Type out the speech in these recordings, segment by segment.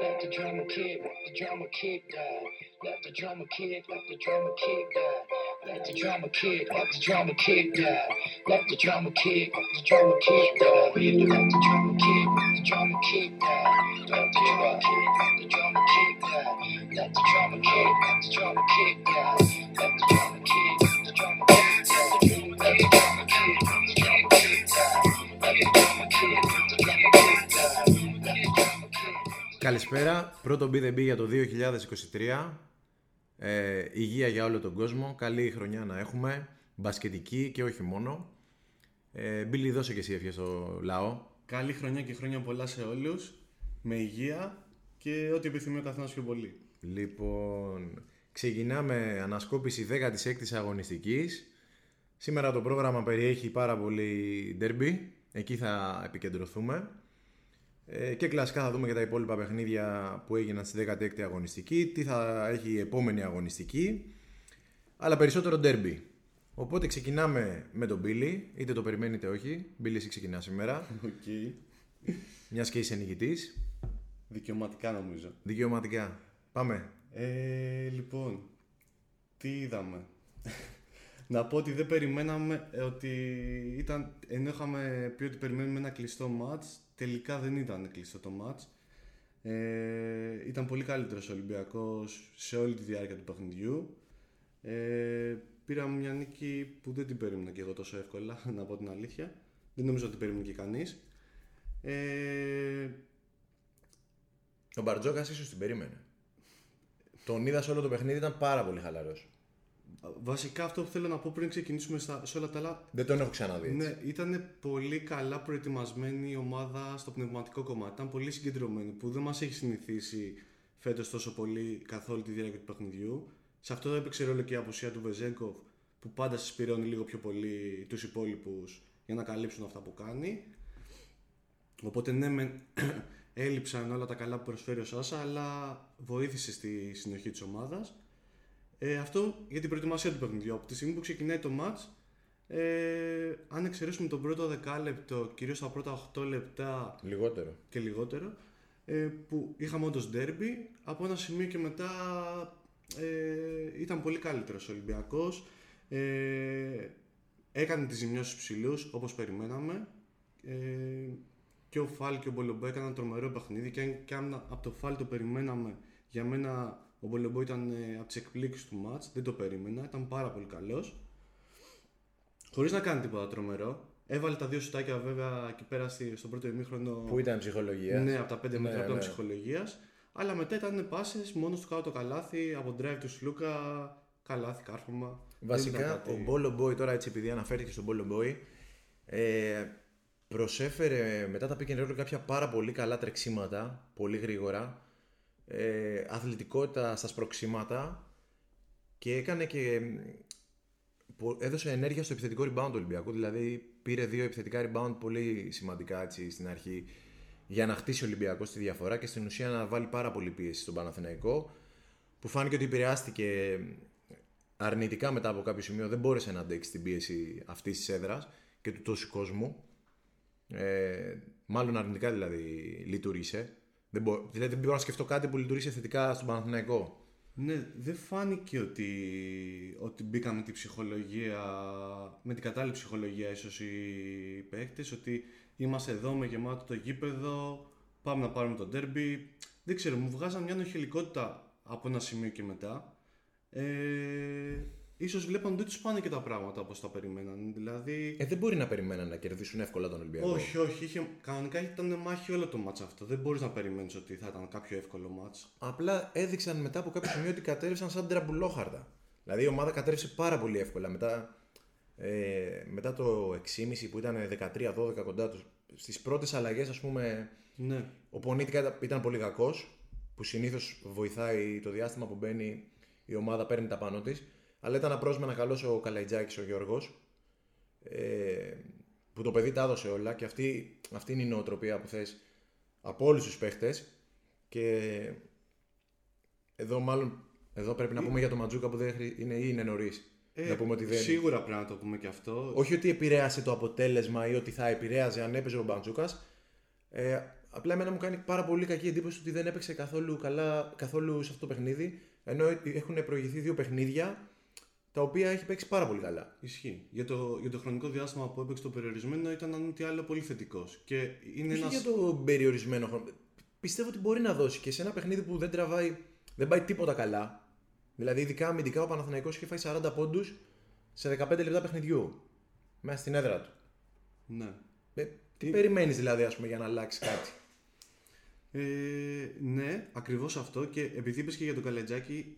Let the drama kick, let the drama kick die. Let the drama kick, let the drama kick die. Let the drama kick, let the drama kick die. Let the drama kick, let the drama kick die. Let the drama kick, let the drama kick die. Let the drama kick, let the drama kick die. Let the drama kick, let the drama kick die. Let the drama kick, let the drama kick die. Καλησπέρα. Πρώτο Be The Be για το 2023. Ε, υγεία για όλο τον κόσμο. Καλή χρονιά να έχουμε. Μπασκετική και όχι μόνο. Ε, Μπίλι, δώσε και εσύ ευχές στο λαό. Καλή χρονιά και χρόνια πολλά σε όλους, με υγεία και ό,τι επιθυμεί ο καθένας πιο πολύ. Λοιπόν, ξεκινάμε ανασκόπηση 16ης αγωνιστικής. Σήμερα το πρόγραμμα περιέχει πάρα πολύ ντέρμπι. Εκεί θα επικεντρωθούμε. Ε, και κλασικά θα δούμε και τα υπόλοιπα παιχνίδια που έγιναν στη 16η αγωνιστική, τι θα έχει η επόμενη αγωνιστική, αλλά περισσότερο ντέρμπι. Οπότε ξεκινάμε με τον Μπίλι, είτε το περιμένει είτε όχι. Μπίλι, εσύ ξεκινάς σήμερα, Οκ. μιας και είσαι νικητής. Δικαιωματικά νομίζω. Δικαιωματικά. Πάμε. Ε, λοιπόν, τι είδαμε. Να πω ότι δεν περιμέναμε ε, ότι ήταν, ενώ είχαμε πει ότι περιμένουμε ένα κλειστό μάτς, τελικά δεν ήταν κλειστό το μάτς. Ε, ήταν πολύ καλύτερος ο Ολυμπιακός σε όλη τη διάρκεια του παιχνιδιού. Ε, πήραμε μια νίκη που δεν την περίμενα και εγώ τόσο εύκολα, να πω την αλήθεια. Δεν νομίζω ότι την περίμενε και κανείς. Ε, Ο Μπαρτζόκας ίσως την περίμενε. Τον είδα σε όλο το παιχνίδι, ήταν πάρα πολύ χαλαρός. Βασικά αυτό που θέλω να πω πριν ξεκινήσουμε στα, σε όλα τα άλλα, Δεν τον έχω ξαναδεί. έτσι. Ναι, ήταν πολύ καλά προετοιμασμένη η ομάδα στο πνευματικό κομμάτι. Ήταν πολύ συγκεντρωμένη που δεν μας έχει συνηθίσει φέτος τόσο πολύ καθ' όλη τη διάρκεια του παιχνιδιού. Σε αυτό έπαιξε ρόλο και η απουσία του Βεζέγκοφ που πάντα συσπηρώνει λίγο πιο πολύ τους υπόλοιπους για να καλύψουν αυτά που κάνει. Οπότε ναι, μεν, έλειψαν όλα τα καλά που προσφέρει ο Σάσα, αλλά βοήθησε στη συνοχή της ομάδας. Ε, αυτό για την προετοιμασία του παιχνιδιού. Από τη στιγμή που ξεκινάει το match, ε, αν εξαιρέσουμε τον πρώτο δεκάλεπτο, κυρίως τα πρώτα 8 λεπτά Λιγότερο. και λιγότερο, ε, που είχαμε όντως derby, από ένα σημείο και μετά ε, ήταν πολύ καλύτερος ο Ολυμπιακός. Ε, έκανε τις ζημιώσεις ψηλούς, όπως περιμέναμε. Ε, και ο Φάλ και ο Μπολομπό έκαναν τρομερό παιχνίδι και αν, και αν από το Φάλ το περιμέναμε, για μένα ο Μπολομπό ήταν ε, από τις εκπλήξεις του μάτς, δεν το περίμενα, ήταν πάρα πολύ καλός. Χωρίς να κάνει τίποτα τρομερό. Έβαλε τα δύο σουτάκια βέβαια εκεί πέρα στη- στον πρώτο ημίχρονο. Πού ήταν η ψυχολογία. Ναι, από τα 5 μέτρα Ναι, από ναι. ψυχολογίας. Αλλά μετά ήταν πάσες μόνος του κάτω το καλάθι, από drive του Σλούκα, καλάθι, κάρφωμα. Δεν Βασικά, ήταν κάτι- ο Μπόλο Boy, τώρα έτσι επειδή αναφέρθηκε στον Μπόλο Boy, ε, προσέφερε μετά τα pick and roll κάποια πάρα πολύ καλά τρεξίματα, πολύ γρήγορα, ε, αθλητικότητα στα σπροξήματα και έκανε και πο- έδωσε ενέργεια στο επιθετικό rebound του Ολυμπιακού. Δηλαδή πήρε δύο επιθετικά rebound πολύ σημαντικά έτσι, στην αρχή για να χτίσει ο Ολυμπιακός τη διαφορά και στην ουσία να βάλει πάρα πολύ πίεση στον Παναθηναϊκό που φάνηκε ότι επηρεάστηκε αρνητικά μετά από κάποιο σημείο. Δεν μπόρεσε να αντέξει την πίεση αυτής της έδρας και του τόσου κόσμου. Ε, μάλλον αρνητικά δηλαδή λειτουργήσε. Δεν μπο... Δηλαδή δεν μπορώ να σκεφτώ κάτι που λειτουργήσε θετικά στον Παναθηναϊκό. Ναι, δεν φάνηκε ότι, ότι μπήκαν με την ψυχολογία, με την κατάλληλη ψυχολογία ίσως οι παίκτες, ότι είμαστε εδώ με γεμάτο το γήπεδο, πάμε να πάρουμε το derby. Δεν ξέρω, μου βγάζαν μια νοχελικότητα από ένα σημείο και μετά. Ε, ίσως βλέπαν ότι δεν τους πάνε και τα πράγματα όπως τα περιμέναν. Δηλαδή, Ε, δεν μπορεί να περιμέναν να κερδίσουν εύκολα τον Ολυμπιακό. όχι, όχι, είχε, κανονικά ήταν μάχη όλο το μάτς αυτό. Δεν μπορείς να περιμένεις ότι θα ήταν κάποιο εύκολο μάτς. Απλά έδειξαν μετά από κάποιο σημείο ότι κατέρευσαν σαν τραμπουλόχαρτα. Δηλαδή η ομάδα κατέρευσε πάρα πολύ εύκολα. Μετά, ε, μετά το 6,5 που ήταν 13-12 κοντά τους, στις πρώτες αλλαγές, ας πούμε, Ναι, ο Πονίτικα ήταν- ήταν πολύ κακός. Που συνήθως βοηθάει το διάστημα που μπαίνει η ομάδα, παίρνει τα πάνω της. Αλλά ήταν απρόσμενα καλό ο Καλαϊτζάκης ο Γιώργος. Ε, που το παιδί τα έδωσε όλα και αυτή, αυτή είναι η νοοτροπία που θες από όλους τους παίχτες και εδώ μάλλον εδώ πρέπει να πούμε για το Ματζούκα που δεν χρει- είναι ή είναι νωρίς. Ε, να πούμε ότι δεν... Σίγουρα πρέπει να το πούμε και αυτό. Όχι ότι επηρέασε το αποτέλεσμα ή ότι θα επηρέαζε αν έπαιζε ο Μπαντζούκας. Ε, Απλά εμένα μου κάνει πάρα πολύ κακή εντύπωση ότι δεν έπαιξε καθόλου, καλά, καθόλου σε αυτό το παιχνίδι. Ενώ έχουν προηγηθεί δύο παιχνίδια τα οποία έχει παίξει πάρα πολύ καλά. Ισχύει. Για το, για το χρονικό διάστημα που έπαιξε το περιορισμένο ήταν αν τι άλλο πολύ θετικός. Και είναι Όχι ένας... για το περιορισμένο χρόνο. Πιστεύω ότι μπορεί να δώσει και σε ένα παιχνίδι που δεν τραβάει, δεν πάει τίποτα καλά. Δηλαδή, ειδικά αμυντικά ο Παναθηναϊκός είχε φάει 40 πόντους σε 15 λεπτά παιχνιδιού. Μέσα στην έδρα του. Ναι. Ε, τι περιμένεις δηλαδή, ας πούμε, για να αλλάξει κάτι; Ε, ναι, ακριβώς αυτό και επειδή είπες και για τον Καλετζάκη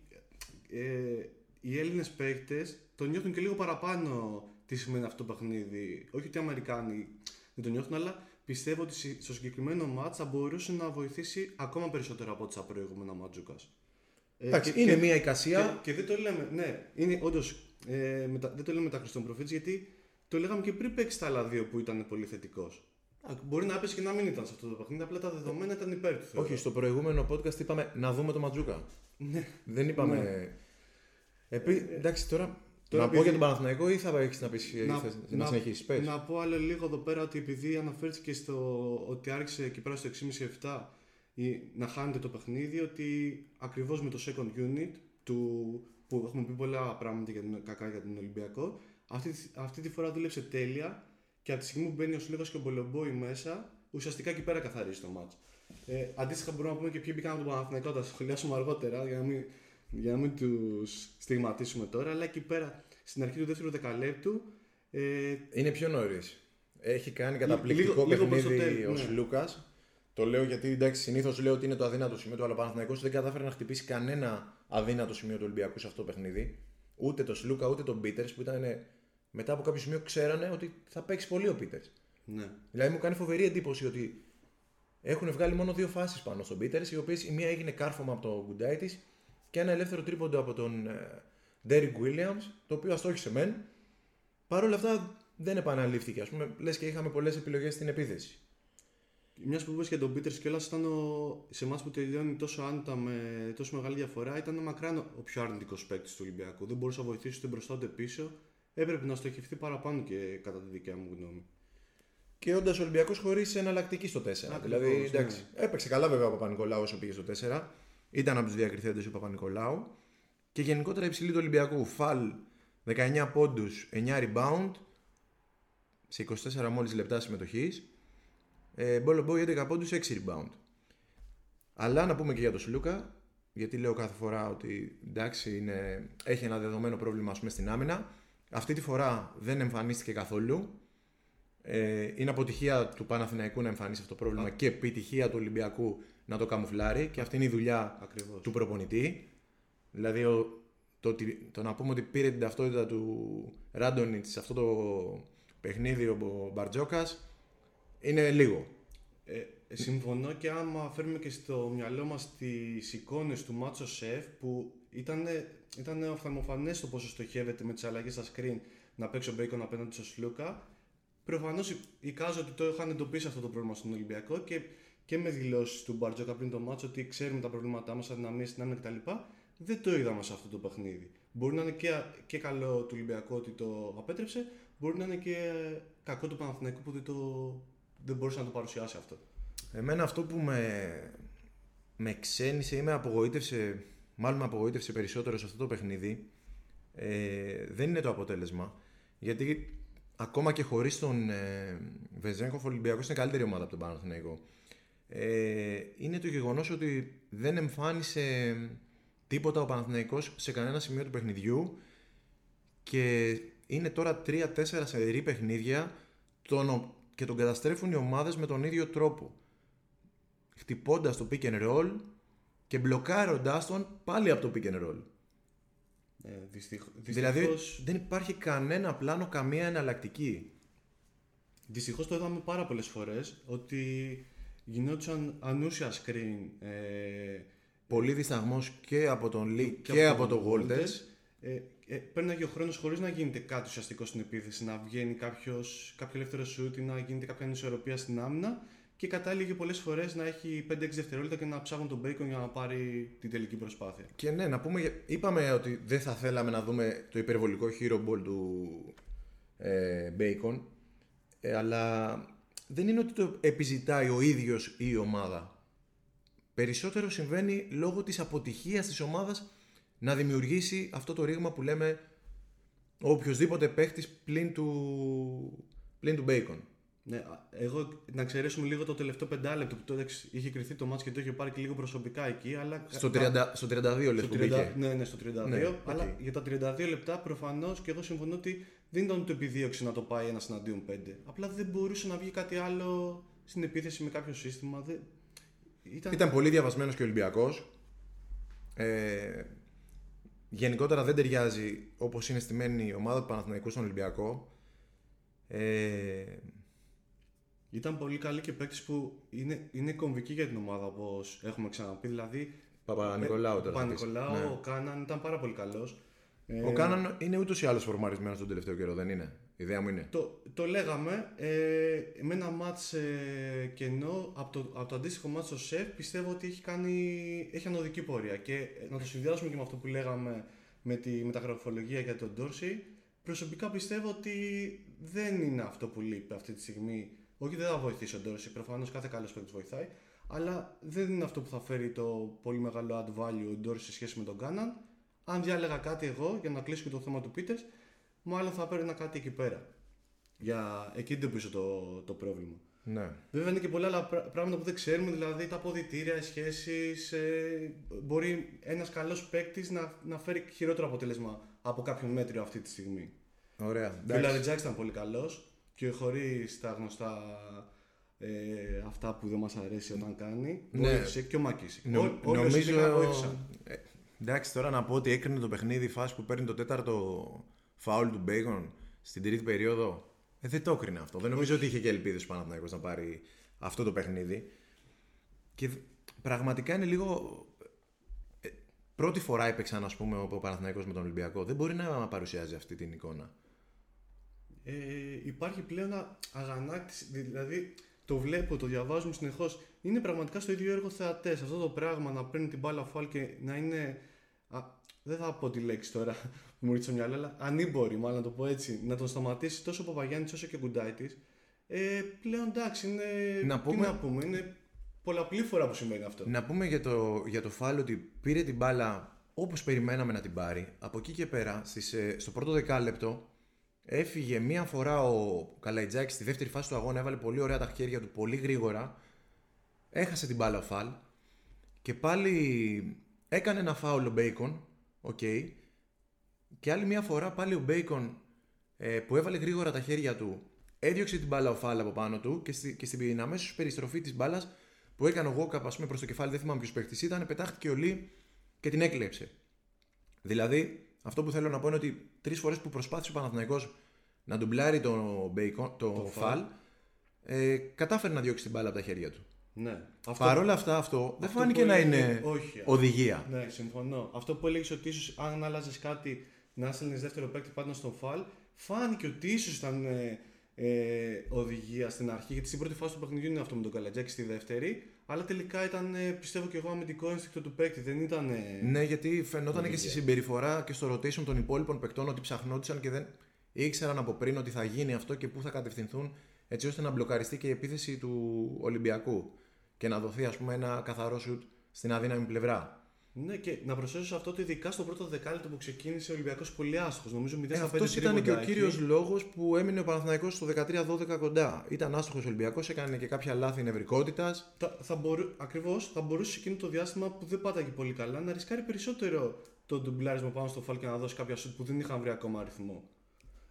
ε, οι Έλληνες παίκτες το νιώθουν και λίγο παραπάνω τι σημαίνει αυτό το παιχνίδι. Όχι ότι οι Αμερικάνοι δεν το νιώθουν, αλλά πιστεύω ότι στο συγκεκριμένο μάτς θα μπορούσε να βοηθήσει ακόμα περισσότερο από ό,τι στα προηγούμενα μάτζουκας. Ε, Εντάξει, και- είναι και- μια εικασία. Και, και δεν το λέμε, ναι, είναι όντως, ε, μετα, δεν το λέμε τα Χριστόν Προφήτης γιατί το λέγαμε και πριν παίξει τα άλλα δύο που ήταν πολύ θετικός. Α, Μπορεί να έπαιζε και να μην ήταν σε αυτό το παιχνίδι, απλά τα δεδομένα ήταν υπέρ του. θεωρώ. Όχι, στο προηγούμενο podcast είπαμε να δούμε το Ματζούκα. Δεν είπαμε. Επί... Εντάξει, τώρα. Ναι. Τώρα να πω επειδή- για τον Παναθηναϊκό ή θα έχεις να, πεις, να, να, να συνεχίσεις. Πες. να πω άλλο λίγο εδώ πέρα ότι επειδή αναφέρθηκε στο ότι άρχισε εκεί πέρα στο 6,5-7 η- να χάνεται το παιχνίδι, ότι ακριβώς με το second unit του, που έχουμε πει πολλά πράγματα για την, κακά για τον Ολυμπιακό, αυτή, τη- αυτή τη φορά δούλεψε τέλεια και από τη στιγμή που μπαίνει ο Σλίγας και ο Μπολομπόη μέσα, ουσιαστικά εκεί πέρα καθαρίζει το μάτς. Ε, αντίστοιχα μπορούμε να πούμε και ποιοι μπήκαν από τον Παναθηναϊκό, θα τα σχολιάσουμε αργότερα για να μην, για να μην τους στιγματίσουμε τώρα, αλλά εκεί πέρα στην αρχή του δεύτερου δεκαλέπτου ε, Είναι πιο νωρίς. Έχει κάνει καταπληκτικό λίγο- λίγο προς το παιχνίδι τέλος, ο ναι. Σλούκας. Το λέω γιατί εντάξει, συνήθως λέω ότι είναι το αδύνατο σημείο του, αλλά ο Παναθηναϊκός δεν κατάφερε να χτυπήσει κανένα αδύνατο σημείο του Ολυμπιακού σε αυτό το παιχνίδι. Ούτε το Σλούκα ούτε τον Πίτερς που ήταν ε, μετά από κάποιο σημείο ξέρανε ότι θα παίξει πολύ ο Πίτερς. ναι. Δηλαδή μου κάνει φοβερή εντύπωση ότι έχουν βγάλει μόνο δύο φάσεις πάνω στον Πίτερς, οι οποίες η μία έγινε κάρφωμα από τον Γκουντάιτη και ένα ελεύθερο τρίποντο από τον Ντέρικ Williams, το οποίο αστόχησε μεν. Παρ' όλα αυτά δεν επαναλήφθηκε. Α πούμε, λες και είχαμε πολλές επιλογές στην επίθεση. Μιας που είπες για τον Πίτερ κιόλα ήταν ο, σε εμάς που τελειώνει τόσο άνετα με τόσο μεγάλη διαφορά, ήταν μακράν ο πιο αρνητικός παίκτης του Ολυμπιακού. Δεν μπορούσε να βοηθήσει ούτε μπροστά ούτε πίσω. Έπρεπε να στοχευτεί παραπάνω και κατά τη δικιά μου γνώμη. Και όντας ο Ολυμπιακός χωρίς εναλλακτική στο 4. Ακριβώς, δηλαδή, ναι. εντάξει, έπαιξε καλά βέβαια ο Παπα-Νικολάου όσο πήγε στο 4. Ήταν από τους διακριθέντες ο Παπα-Νικολάου. Και γενικότερα υψηλή του Ολυμπιακού. Φαλ 19 πόντους, 9 rebound σε 24 μόλις λεπτά συμμετοχής. Ε, Μπόλο Μπόι 11 πόντους, 6 rebound. Αλλά να πούμε και για τον Σλούκα, γιατί λέω κάθε φορά ότι εντάξει, είναι, έχει ένα δεδομένο πρόβλημα ας πούμε, στην άμυνα. Αυτή τη φορά δεν εμφανίστηκε καθόλου. Ε, είναι αποτυχία του Παναθηναϊκού να εμφανίσει αυτό το πρόβλημα και επιτυχία του Ολυμπιακού να το καμουφλάρει και αυτή είναι η δουλειά Ακριβώς. του προπονητή. Δηλαδή ο, το, ότι- το να πούμε ότι πήρε την ταυτότητα του Ράντονιτς σε αυτό το παιχνίδι ο Μπαρτζόκας είναι λίγο. Ε, συμφωνώ και άμα φέρουμε και στο μυαλό μας τις εικόνες του Μάτσο Σεφ που ήταν, ήταν οφθαλμοφανές το πόσο στοχεύεται με τις αλλαγές στα screen να παίξει ο Μπέικον απέναντι στο Σλούκα. Προφανώς εικάζω ότι το είχαν εντοπίσει αυτό το πρόβλημα στον Ολυμπιακό και, και με δηλώσεις του Μπαρτζόκα πριν το μάτσο ότι ξέρουμε τα προβλήματά μας, αδυναμίες στην άμυνα κτλ. Δεν το είδαμε σε αυτό το παιχνίδι. Μπορεί να είναι και, και καλό του Ολυμπιακού ότι το απέτρεψε, μπορεί να είναι και κακό του Παναθηναϊκού που δεν, το, δεν μπορούσε να το παρουσιάσει αυτό. Εμένα αυτό που με, με ξένησε ή με απογοήτευσε, μάλλον με απογοήτευσε περισσότερο σε αυτό το παιχνίδι, ε, δεν είναι το αποτέλεσμα. Γιατί ακόμα και χωρίς τον ε, Βεζέγκοφ, ο Ολυμπιακός είναι καλύτερη ομάδα από τον Παναθηναϊκό. Ε, είναι το γεγονός ότι δεν εμφάνισε τίποτα ο Παναθηναϊκός σε κανένα σημείο του παιχνιδιού και είναι τώρα 3-4 σε παιχνίδια τον, και τον καταστρέφουν οι ομάδες με τον ίδιο τρόπο χτυπώντας το pick and roll και μπλοκάροντας τον πάλι από το pick and roll. Ε, δυστυχ, Δηλαδή δυστυχώς, δεν υπάρχει κανένα πλάνο, καμία εναλλακτική. δυστυχώς το είδαμε πάρα πολλές φορές ότι γινόντουσαν ανούσια screen ε, Πολύ δισταγμός και από τον Lee και, και από τον Walters. Walters. Ε, ε, πέρναγε ο χρόνος χωρίς να γίνεται κάτι ουσιαστικό στην επίθεση, να βγαίνει κάποιος, κάποιο ελεύθερο σουτ ή να γίνεται κάποια ανισορροπία στην άμυνα και κατάληγε πολλές φορές να έχει 5-6 δευτερόλεπτα και να ψάχνουν τον Bacon για να πάρει την τελική προσπάθεια. Και ναι, να πούμε, για- είπαμε ότι δεν θα θέλαμε να δούμε το υπερβολικό hero ball του ε, Bacon, ε, αλλά δεν είναι ότι το επιζητάει ο ίδιος ή η ομάδα. Περισσότερο συμβαίνει λόγω της αποτυχίας της ομάδας να δημιουργήσει αυτό το ρήγμα που λέμε ο οποιοδήποτε παίχτης πλην του, πλην του Bacon. Ναι, εγώ να εξαιρέσουμε λίγο το τελευταίο πεντάλεπτο που τότε είχε κρυθεί το ματς και το είχε πάρει και λίγο προσωπικά εκεί. Αλλά Στο, 30, στο 32 λες στο που 30, μπήκε. ναι, ναι, στο 32. Ναι, αλλά οκ. για τα 32 λεπτά προφανώς και εγώ συμφωνώ ότι δεν ήταν το επιδίωξη να το πάει ένας εναντίον πέντε. Απλά δεν μπορούσε να βγει κάτι άλλο στην επίθεση με κάποιο σύστημα. Δεν... Ήταν... Ήταν πολύ διαβασμένος και ο Ολυμπιακός. Ε, γενικότερα δεν ταιριάζει όπως είναι στημένη η ομάδα του Παναθηναϊκού στον Ολυμπιακό. Ε, Ήταν πολύ καλή και παίκτη που είναι, είναι κομβική για την ομάδα όπως έχουμε ξαναπεί. Δηλαδή, Παπα-Νικολάου τώρα. θα πεις. Παπα-Νικολάου, Ναι. ο Κάναν ήταν πάρα πολύ καλός. Ο Κάναν είναι ούτως ή άλλως φορμαρισμένος τον τελευταίο καιρό, δεν είναι; Η ιδέα μου είναι. Το, το λέγαμε, ε, με ένα μάτς ε, κενό από το, από το αντίστοιχο μάτς στο ΣΕΦ πιστεύω ότι έχει, κάνει, έχει ανωδική πορεία και ε, να το συνδυάσουμε και με αυτό που λέγαμε με τη μεταγραφολογία για τον Ντόρση προσωπικά πιστεύω ότι δεν είναι αυτό που λείπει αυτή τη στιγμή όχι δεν θα βοηθήσει ο Ντόρση, προφανώς κάθε καλός παίκτης βοηθάει αλλά δεν είναι αυτό που θα φέρει το πολύ μεγάλο add value ο Ντόρση σε σχέση με τον Κάναν αν διάλεγα κάτι εγώ για να κλείσω και το θέμα του Πίτερς μάλλον θα παίρνει κάτι εκεί πέρα. Για εκεί εντοπίζω το, το πρόβλημα. Ναι. Βέβαια είναι και πολλά άλλα πρά- πράγματα που δεν ξέρουμε, δηλαδή τα αποδητήρια, οι σχέσεις. Ε, μπορεί ένας καλός παίκτης να, να φέρει χειρότερο αποτέλεσμα από κάποιον μέτριο αυτή τη στιγμή. Ωραία. Ο εντάξει. Λαρεντζάκης ήταν πολύ καλός και χωρίς τα γνωστά ε, αυτά που δεν μας αρέσει όταν κάνει. Ναι. Βοήθησε και ο Μακίσικ. Νο- Ό- όλοι όσοι πήγαν βοήθησαν. Ε, εντάξει, τώρα να πω ότι έκρινε το παιχνίδι η φάση που παίρνει το τέταρτο φάουλ του Μπέικον στην τρίτη περίοδο. Ε, δεν το έκρινε αυτό. Δεν νομίζω ότι είχε και ελπίδες ο Παναθηναϊκός να πάρει αυτό το παιχνίδι. Και δ- πραγματικά είναι λίγο. ε, πρώτη φορά έπαιξαν, ας πούμε, ο Παναθηναϊκός με τον Ολυμπιακό. Δεν μπορεί να παρουσιάζει αυτή την εικόνα. Ε, υπάρχει πλέον α- αγανάκτηση, δηλαδή το βλέπω, το διαβάζουμε συνεχώς. Είναι πραγματικά στο ίδιο έργο θεατές. Αυτό το πράγμα να παίρνει την μπάλα φάλ και να είναι. Α, δεν θα πω τη λέξη τώρα που μου ήρθε στο μυαλό, αλλά ανήμποροι, μάλλον να το πω έτσι. Να τον σταματήσει τόσο ο Παπαγιάννης όσο και ο Κουντάιτης. Ε, πλέον εντάξει, είναι. Να τι πούμε- να πούμε, είναι πολλαπλή φορά που συμβαίνει αυτό. Να πούμε για το, για τον Φαλ ότι πήρε την μπάλα όπως περιμέναμε να την πάρει. Από εκεί και πέρα, στις, ε, στο πρώτο δεκάλεπτο, έφυγε μία φορά ο Καλαϊτζάκης στη δεύτερη φάση του αγώνα, έβαλε πολύ ωραία τα χέρια του, πολύ γρήγορα. Έχασε την μπάλα ο Φαλ και πάλι έκανε ένα φάουλ ο Μπέικον, οκ. Και άλλη μία φορά πάλι ο Μπέικον ε, που έβαλε γρήγορα τα χέρια του, έδιωξε την μπάλα ο φάλ από πάνω του και, στη, και στην αμέσως περιστροφή της μπάλας που έκανε ο Γόκαπ, ας πούμε, προς το κεφάλι, δεν θυμάμαι ποιος παίχτης ήταν, πετάχτηκε ο Λί και την έκλεψε. Δηλαδή, αυτό που θέλω να πω είναι ότι τρεις φορές που προσπάθησε ο Παναθηναϊκός να ντουμπλάρει το, Bacon, το, Το φαλ, ε, κατάφερε να διώξει την μπάλα από τα χέρια του. Ναι. Αυτό, Παρ' όλα αυτά, αυτό, δεν αυτό φάνηκε που να έλεγε- είναι όχι. οδηγία. Ναι, συμφωνώ. Αυτό που έλεγες ότι ίσως αν άλλαζες κάτι να έστελνε δεύτερο παίκτη πάνω στον φαλ, φάνηκε ότι ίσως ήταν ε, ε, οδηγία στην αρχή. Γιατί στην πρώτη φάση του παιχνιδιού είναι αυτό με τον Καλατζάκη στη δεύτερη. Αλλά τελικά ήταν, ε, πιστεύω και εγώ, αμυντικό ένστικτο του παίκτη. Δεν ήταν. ε, Ναι, γιατί φαινόταν και στη Οδηγία. συμπεριφορά και στο rotation των υπόλοιπων παικτών ότι ψαχνόντουσαν και δεν ήξεραν από πριν ότι θα γίνει αυτό και πού θα κατευθυνθούν έτσι ώστε να μπλοκαριστεί και η επίθεση του Ολυμπιακού και να δοθεί ας πούμε ένα καθαρό σουτ στην αδύναμη πλευρά. Ναι, και να προσθέσω σε αυτό ότι ειδικά στο πρώτο δεκάλεπτο που ξεκίνησε ο Ολυμπιακός πολύ άστοχο. Νομίζω 0 Ε, στα 5 αυτός ήταν και ο τρίποντα κύριος έχει. λόγος που έμεινε ο Παναθηναϊκός στο 13-12 κοντά. Ήταν άστοχος ο Ολυμπιακός, έκανε και κάποια λάθη νευρικότητας. Θα, θα μπορού, ακριβώς θα μπορούσε εκείνο το διάστημα που δεν πάταγε πολύ καλά να ρισκάρει περισσότερο το ντουμπλάρισμα πάνω στο φάλ και να δώσει κάποια σουτ που δεν είχαν βρει ακόμα αριθμό.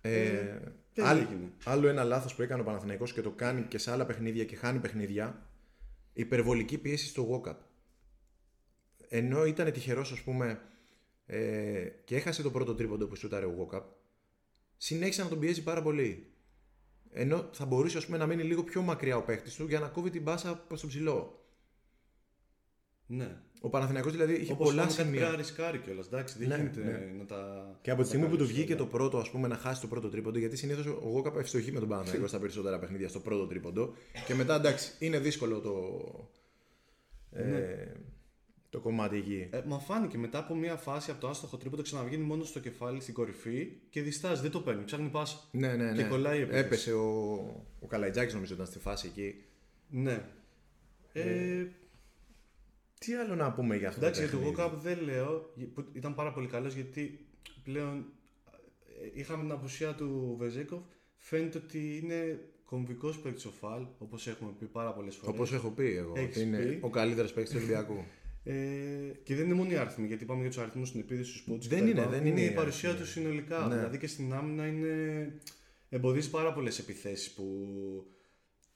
Ε, δεν άλλο, έγινε. άλλο ένα λάθος που έκανε ο Παναθηναϊκός και το κάνει και σε άλλα παιχνίδια και χάνει παιχνίδια, υπερβολική πίεση στο walk-up. Ενώ ήταν τυχερός ας πούμε ε, και έχασε το πρώτο τρίποντο που σούταρε ο walk-up, συνέχισε να τον πιέζει πάρα πολύ. Ενώ θα μπορούσε ας πούμε, να μείνει λίγο πιο μακριά ο παίχτης του για να κόβει την μπάσα προς το ψηλό. Ναι. Ο Παναθηναϊκός δηλαδή είχε Όπως πολλά πάμε κάτι σημεία. πρέπει να ρισκάρει κιόλας. Εντάξει, δεν Ναι, γίνεται ναι. να τα. Και από τη να στιγμή τα που του κάνεις βγήκε όλα. το πρώτο, ας πούμε, να χάσει το πρώτο τρίποντο, γιατί συνήθως ο Γόκαπ ευστοχεί με τον Παναθηναϊκό στα περισσότερα παιχνίδια στο πρώτο τρίποντο. Και μετά εντάξει, είναι δύσκολο το. Ε, Ναι. το το κομμάτι εκεί. Ε, μα φάνηκε μετά από μια φάση από το άστοχο τρίποντο ξαναβγαίνει μόνο στο κεφάλι στην κορυφή και διστάζει, δεν το παίρνει. Ψάχνει πάσα. Ναι, ναι, ναι. Και κολλάει η επίθεση. Έπεσε ο, ο Καλαϊτζάκης νομίζω ήταν στη φάση εκεί. Ναι. Ε, Τι άλλο να πούμε για αυτό εντάξει, το για το παιχνίδι; Walkup δεν λέω. που Ήταν πάρα πολύ καλός γιατί πλέον ε, είχαμε την απουσία του Βεζέκοφ. Φαίνεται ότι είναι κομβικός παίκτης ο Φαλ, όπως έχουμε πει πάρα πολλές φορές. Όπως έχω πει εγώ, Έχεις ότι είναι πει. ο καλύτερος παίκτης του Ολυμπιακού. Ε, και δεν είναι μόνο οι αριθμοί, γιατί πάμε για τους αριθμούς στην επίδεση, στους πόντου. Δεν είναι, δεν είναι η οι παρουσία αριθμοί. του συνολικά. Ναι. Δηλαδή και στην άμυνα είναι. Εμποδίζει πάρα πολλές επιθέσεις που.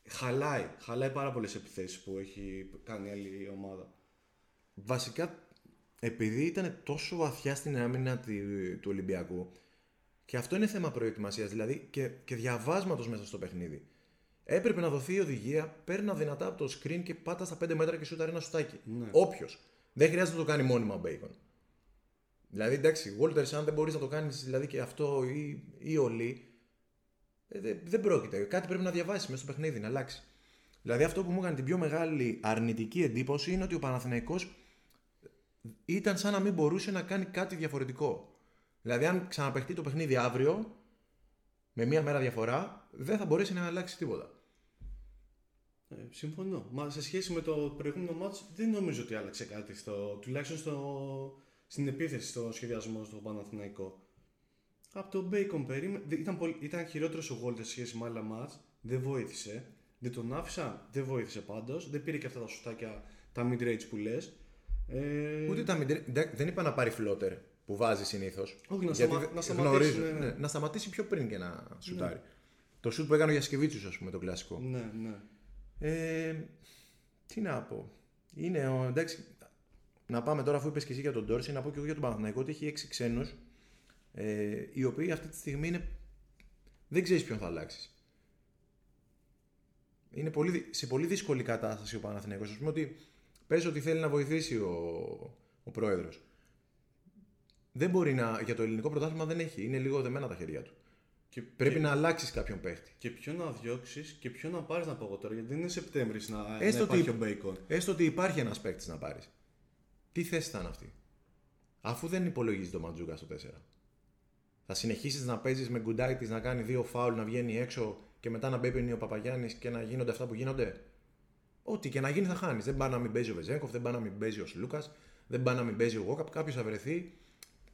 Χαλάει, χαλάει πάρα πολλές επιθέσεις που έχει κάνει η άλλη ομάδα. Βασικά, επειδή ήταν τόσο βαθιά στην άμυνα τη- του Ολυμπιακού, και αυτό είναι θέμα προετοιμασίας, δηλαδή και, και διαβάσματος μέσα στο παιχνίδι. Έπρεπε να δοθεί η οδηγία, παίρνα δυνατά από το screen και πάτα στα 5 μέτρα και σούταρε ένα σουτάκι. Ναι. Όποιος. Δεν χρειάζεται να το κάνει μόνιμα ο Bacon. Δηλαδή, εντάξει, Walters, αν δεν μπορείς να το κάνεις δηλαδή και αυτό ή, ή ο Lee, ε, δεν, δεν πρόκειται. Κάτι πρέπει να διαβάσεις μέσα στο παιχνίδι, να αλλάξει. Δηλαδή, αυτό που μου έκανε την πιο μεγάλη αρνητική εντύπωση είναι ότι ο Παναθηναϊκός ήταν σαν να μην μπορούσε να κάνει κάτι διαφορετικό. Δηλαδή, αν ξαναπαιχτεί το παιχνίδι αύριο, με μία μέρα διαφορά, δεν θα μπορέσει να αλλάξει τίποτα. Ε, συμφωνώ. Μα σε σχέση με το προηγούμενο μάτς δεν νομίζω ότι άλλαξε κάτι, στο, τουλάχιστον στο, στην επίθεση, στο σχεδιασμό στο Παναθηναϊκό. Από τον Bacon περίμενε. Ήταν, πολύ, ήταν χειρότερος ο Walter σε σχέση με άλλα μάτς. Δεν βοήθησε. Δεν τον άφησα. Δεν βοήθησε πάντως. Δεν πήρε και αυτά τα σουτάκια, τα mid-range που λες. Ε, Ούτε τα μηντρέ- δεν- δεν είπα να πάρει φλότερ που βάζει συνήθως. Όχι, να σταμα- να σταματήσει, ναι, ναι. να σταματήσει πιο πριν και να σουτάρει. Το σουτ που έκανε ο Γιασκεβίτσιου, ας πούμε, το κλασικό. Ναι, ναι. Ε, τι να πω. Είναι ο, εντάξει, να πάμε τώρα, αφού είπες και εσύ για τον Ντόρση, να πω και εγώ για τον Παναθηναϊκό ότι έχει έξι ξένους, ε, οι οποίοι αυτή τη στιγμή είναι. Δεν ξέρεις ποιον θα αλλάξεις. Είναι πολύ, δυ- σε πολύ δύσκολη κατάσταση ο Παναθηναϊκός. Α πούμε ότι πες ότι θέλει να βοηθήσει ο, ο πρόεδρος. Δεν μπορεί να. Για το ελληνικό πρωτάθλημα δεν έχει. Είναι λίγο δεμένα τα χέρια του. Και, Πρέπει και, να αλλάξεις κάποιον παίχτη. και ποιο να διώξεις και ποιο να πάρεις να πω εγώ τώρα, γιατί δεν είναι Σεπτέμβρη να, Έστω να υπάρχει ότι- ο Bacon. Έστω ότι υπάρχει ένας παίκτης να πάρεις. Τι θέση θα είναι αυτή; Αφού δεν υπολογίζεις το Μαντζούκα στο 4. Θα συνεχίσεις να παίζεις με γκουντάιτης να κάνει δύο φάουλ, να βγαίνει έξω και μετά να μπαίνει ο Παπαγιάννης και να γίνονται αυτά που γίνονται; Ό,τι και να γίνει θα χάνεις. Δεν πάει να μην παίζει ο Βεζέγκοφ, δεν πάει να μην παίζει ο Σλούκας, δεν πάει να μην παίζει ο Γόκαπ. Κάποιος θα βρεθεί.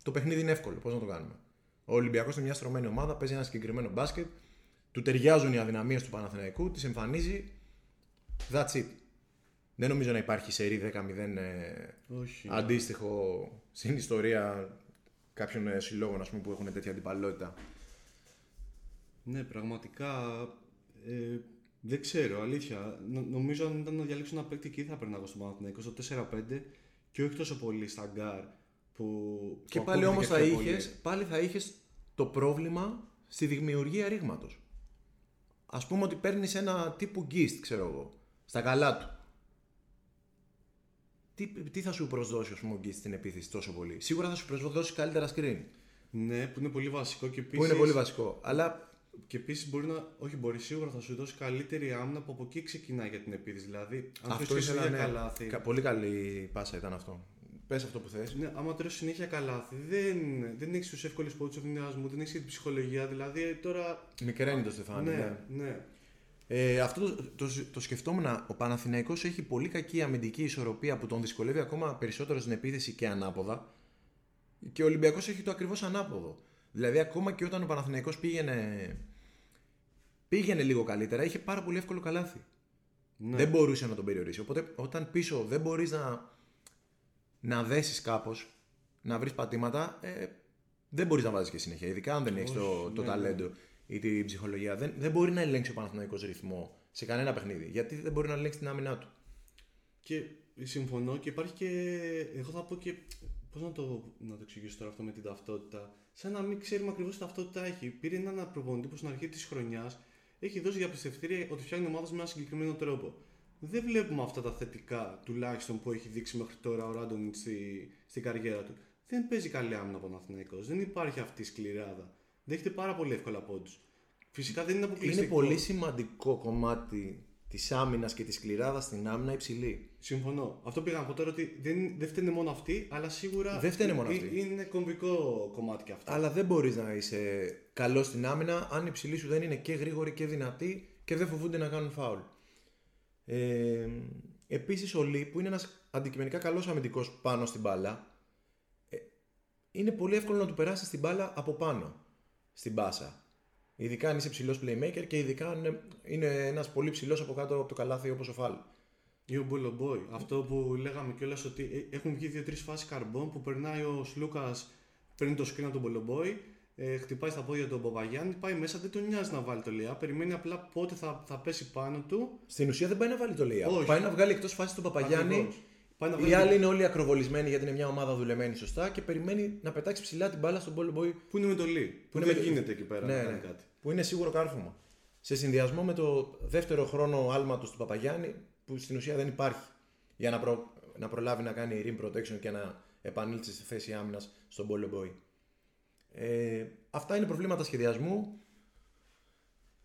Το παιχνίδι είναι εύκολο. Πώς να το κάνουμε; Ο Ολυμπιακός είναι μια στρωμένη ομάδα, παίζει ένα συγκεκριμένο μπάσκετ. Του ταιριάζουν οι αδυναμίες του Παναθηναϊκού, τι εμφανίζει. That's it. Δεν νομίζω να υπάρχει σερή 10-0 ε, Όχι. αντίστοιχο στην ιστορία κάποιων ε, συλλόγων ας πούμε, που έχουν τέτοια αντιπαλότητα. Ναι, πραγματικά ε, δεν ξέρω, αλήθεια. Νο- νομίζω αν ήταν να διαλέξω ένα παίκτη εκεί θα έπαιρνα εγώ στο Παναθηναϊκό, στο 4-5 και όχι τόσο πολύ στα γκαρντ που. Και που πάλι όμως ακούγεται θα πιο πολύ. είχες, πάλι θα είχες το πρόβλημα στη δημιουργία ρήγματος. Ας πούμε ότι παίρνεις ένα τύπου Γκιστ, ξέρω εγώ, στα καλά του. Τι, τι θα σου προσδώσει ας πούμε, ο Γκιστ στην επίθεση τόσο πολύ; Σίγουρα θα σου προσδώσει καλύτερα screen, Ναι, που είναι πολύ βασικό και επίση. που είναι πολύ βασικό. Αλλά Και επίσης μπορεί να. Όχι, μπορεί σίγουρα θα σου δώσει καλύτερη άμυνα που από εκεί ξεκινάει για την επίθεση. Δηλαδή, αν αυτό τρως ήθελα, συνέχεια ναι. καλάθι. Κα- Πολύ καλή πάσα ήταν αυτό. Πες αυτό που θες. Ναι, άμα τρώσει συνέχεια καλάθι, δεν, δεν έχεις τους εύκολους πόντους ευνηδιασμού, δεν έχεις την ψυχολογία. Δηλαδή τώρα. Μικραίνει το Στεφάνι. ναι, ναι. Ε, αυτό το, το, το σκεφτόμουν. Ο Παναθηναϊκός έχει πολύ κακή αμυντική ισορροπία που τον δυσκολεύει ακόμα περισσότερο στην επίθεση και ανάποδα. Και ο Ολυμπιακός έχει το ακριβώς ανάποδο. Δηλαδή, ακόμα και όταν ο Παναθηναϊκός πήγαινε, πήγαινε λίγο καλύτερα, είχε πάρα πολύ εύκολο καλάθι. ναι. Δεν μπορούσε να τον περιορίσει. Οπότε, όταν πίσω δεν μπορείς να, να δέσεις κάπως, να βρεις πατήματα, ε, δεν μπορείς να βάζεις και συνέχεια. Ειδικά αν δεν έχεις το, Όχι, το ναι, ταλέντο ή την ψυχολογία. Δεν, δεν μπορεί να ελέγξει ο Παναθηναϊκός ρυθμό σε κανένα παιχνίδι. Γιατί δεν μπορεί να ελέγξει την άμυνά του. Και συμφωνώ και υπάρχει και. Εγώ θα πω και. Πώς να το, να το εξηγήσω τώρα αυτό με την ταυτότητα; Σαν να μην ξέρουμε ακριβώς τι ταυτότητα έχει. Πήρε έναν προπονητή που στην αρχή της χρονιάς έχει δώσει διαπιστευτήρια ότι φτιάχνει ομάδα με ένα συγκεκριμένο τρόπο. Δεν βλέπουμε αυτά τα θετικά τουλάχιστον που έχει δείξει μέχρι τώρα ο Ράντονιτ στη, στην καριέρα του. Δεν παίζει καλή άμυνα ο Παναθηναϊκός. Δεν υπάρχει αυτή η σκληράδα. Δέχεται πάρα πολύ εύκολα πόντους. Φυσικά δεν είναι αποκλειστικό. Είναι πολύ σημαντικό κομμάτι της άμυνας και της σκληράδας στην άμυνα υψηλή. Συμφωνώ. Αυτό πήγα να πω τώρα ότι δεν, δεν φταίνε μόνο αυτοί, αλλά σίγουρα Δεν φταίνε μόνο ε- αυτοί. είναι κομβικό κομμάτι και αυτό. Αλλά δεν μπορείς να είσαι καλός στην άμυνα αν η ψηλή σου δεν είναι και γρήγορη και δυνατή και δεν φοβούνται να κάνουν φάουλ. Ε, Επίσης ο Λί, που είναι ένας αντικειμενικά καλός αμυντικός πάνω στην μπάλα, ε, είναι πολύ εύκολο να του περάσει την μπάλα από πάνω στην μπάσα. Ειδικά αν είσαι ψηλός playmaker και ειδικά αν είναι- είναι ένας πολύ ψηλός από κάτω από το καλάθι όπως ο Φάλ. Ή ο Μπολομπόι. Αυτό που λέγαμε κιόλας ότι ε, έχουν βγει δύο-τρεις φάσεις καρμπών που περνάει ο Σλούκα, παίρνει το screen από τον Μπολομπόι, ε, χτυπάει στα πόδια του Παπαγιάννη, πάει μέσα, δεν τον νοιάζει να βάλει το λεά. Περιμένει απλά πότε θα, θα πέσει πάνω του. Στην ουσία δεν πάει να βάλει το layup. Όχι. Πάει να βγάλει εκτός φάσης τον Παπαγιάννη. Ακριβώς. Πάει να Οι βγάλει- άλλοι είναι όλοι ακροβολισμένοι γιατί είναι μια ομάδα δουλεμένη σωστά και περιμένει να πετάξει ψηλά την μπάλα στον Ball Boy Πού είναι με το Λί. Που είναι δεν με- γίνεται εκεί πέρα Ναι, να κάνει ναι. κάτι. που είναι σίγουρο κάρφωμα. Σε συνδυασμό με το δεύτερο χρόνο άλματος του Παπαγιάννη που στην ουσία δεν υπάρχει για να, προ... να προλάβει να κάνει rim protection και να επανέλθει στη θέση άμυνας στον Ball Boy. Ε, αυτά είναι προβλήματα σχεδιασμού.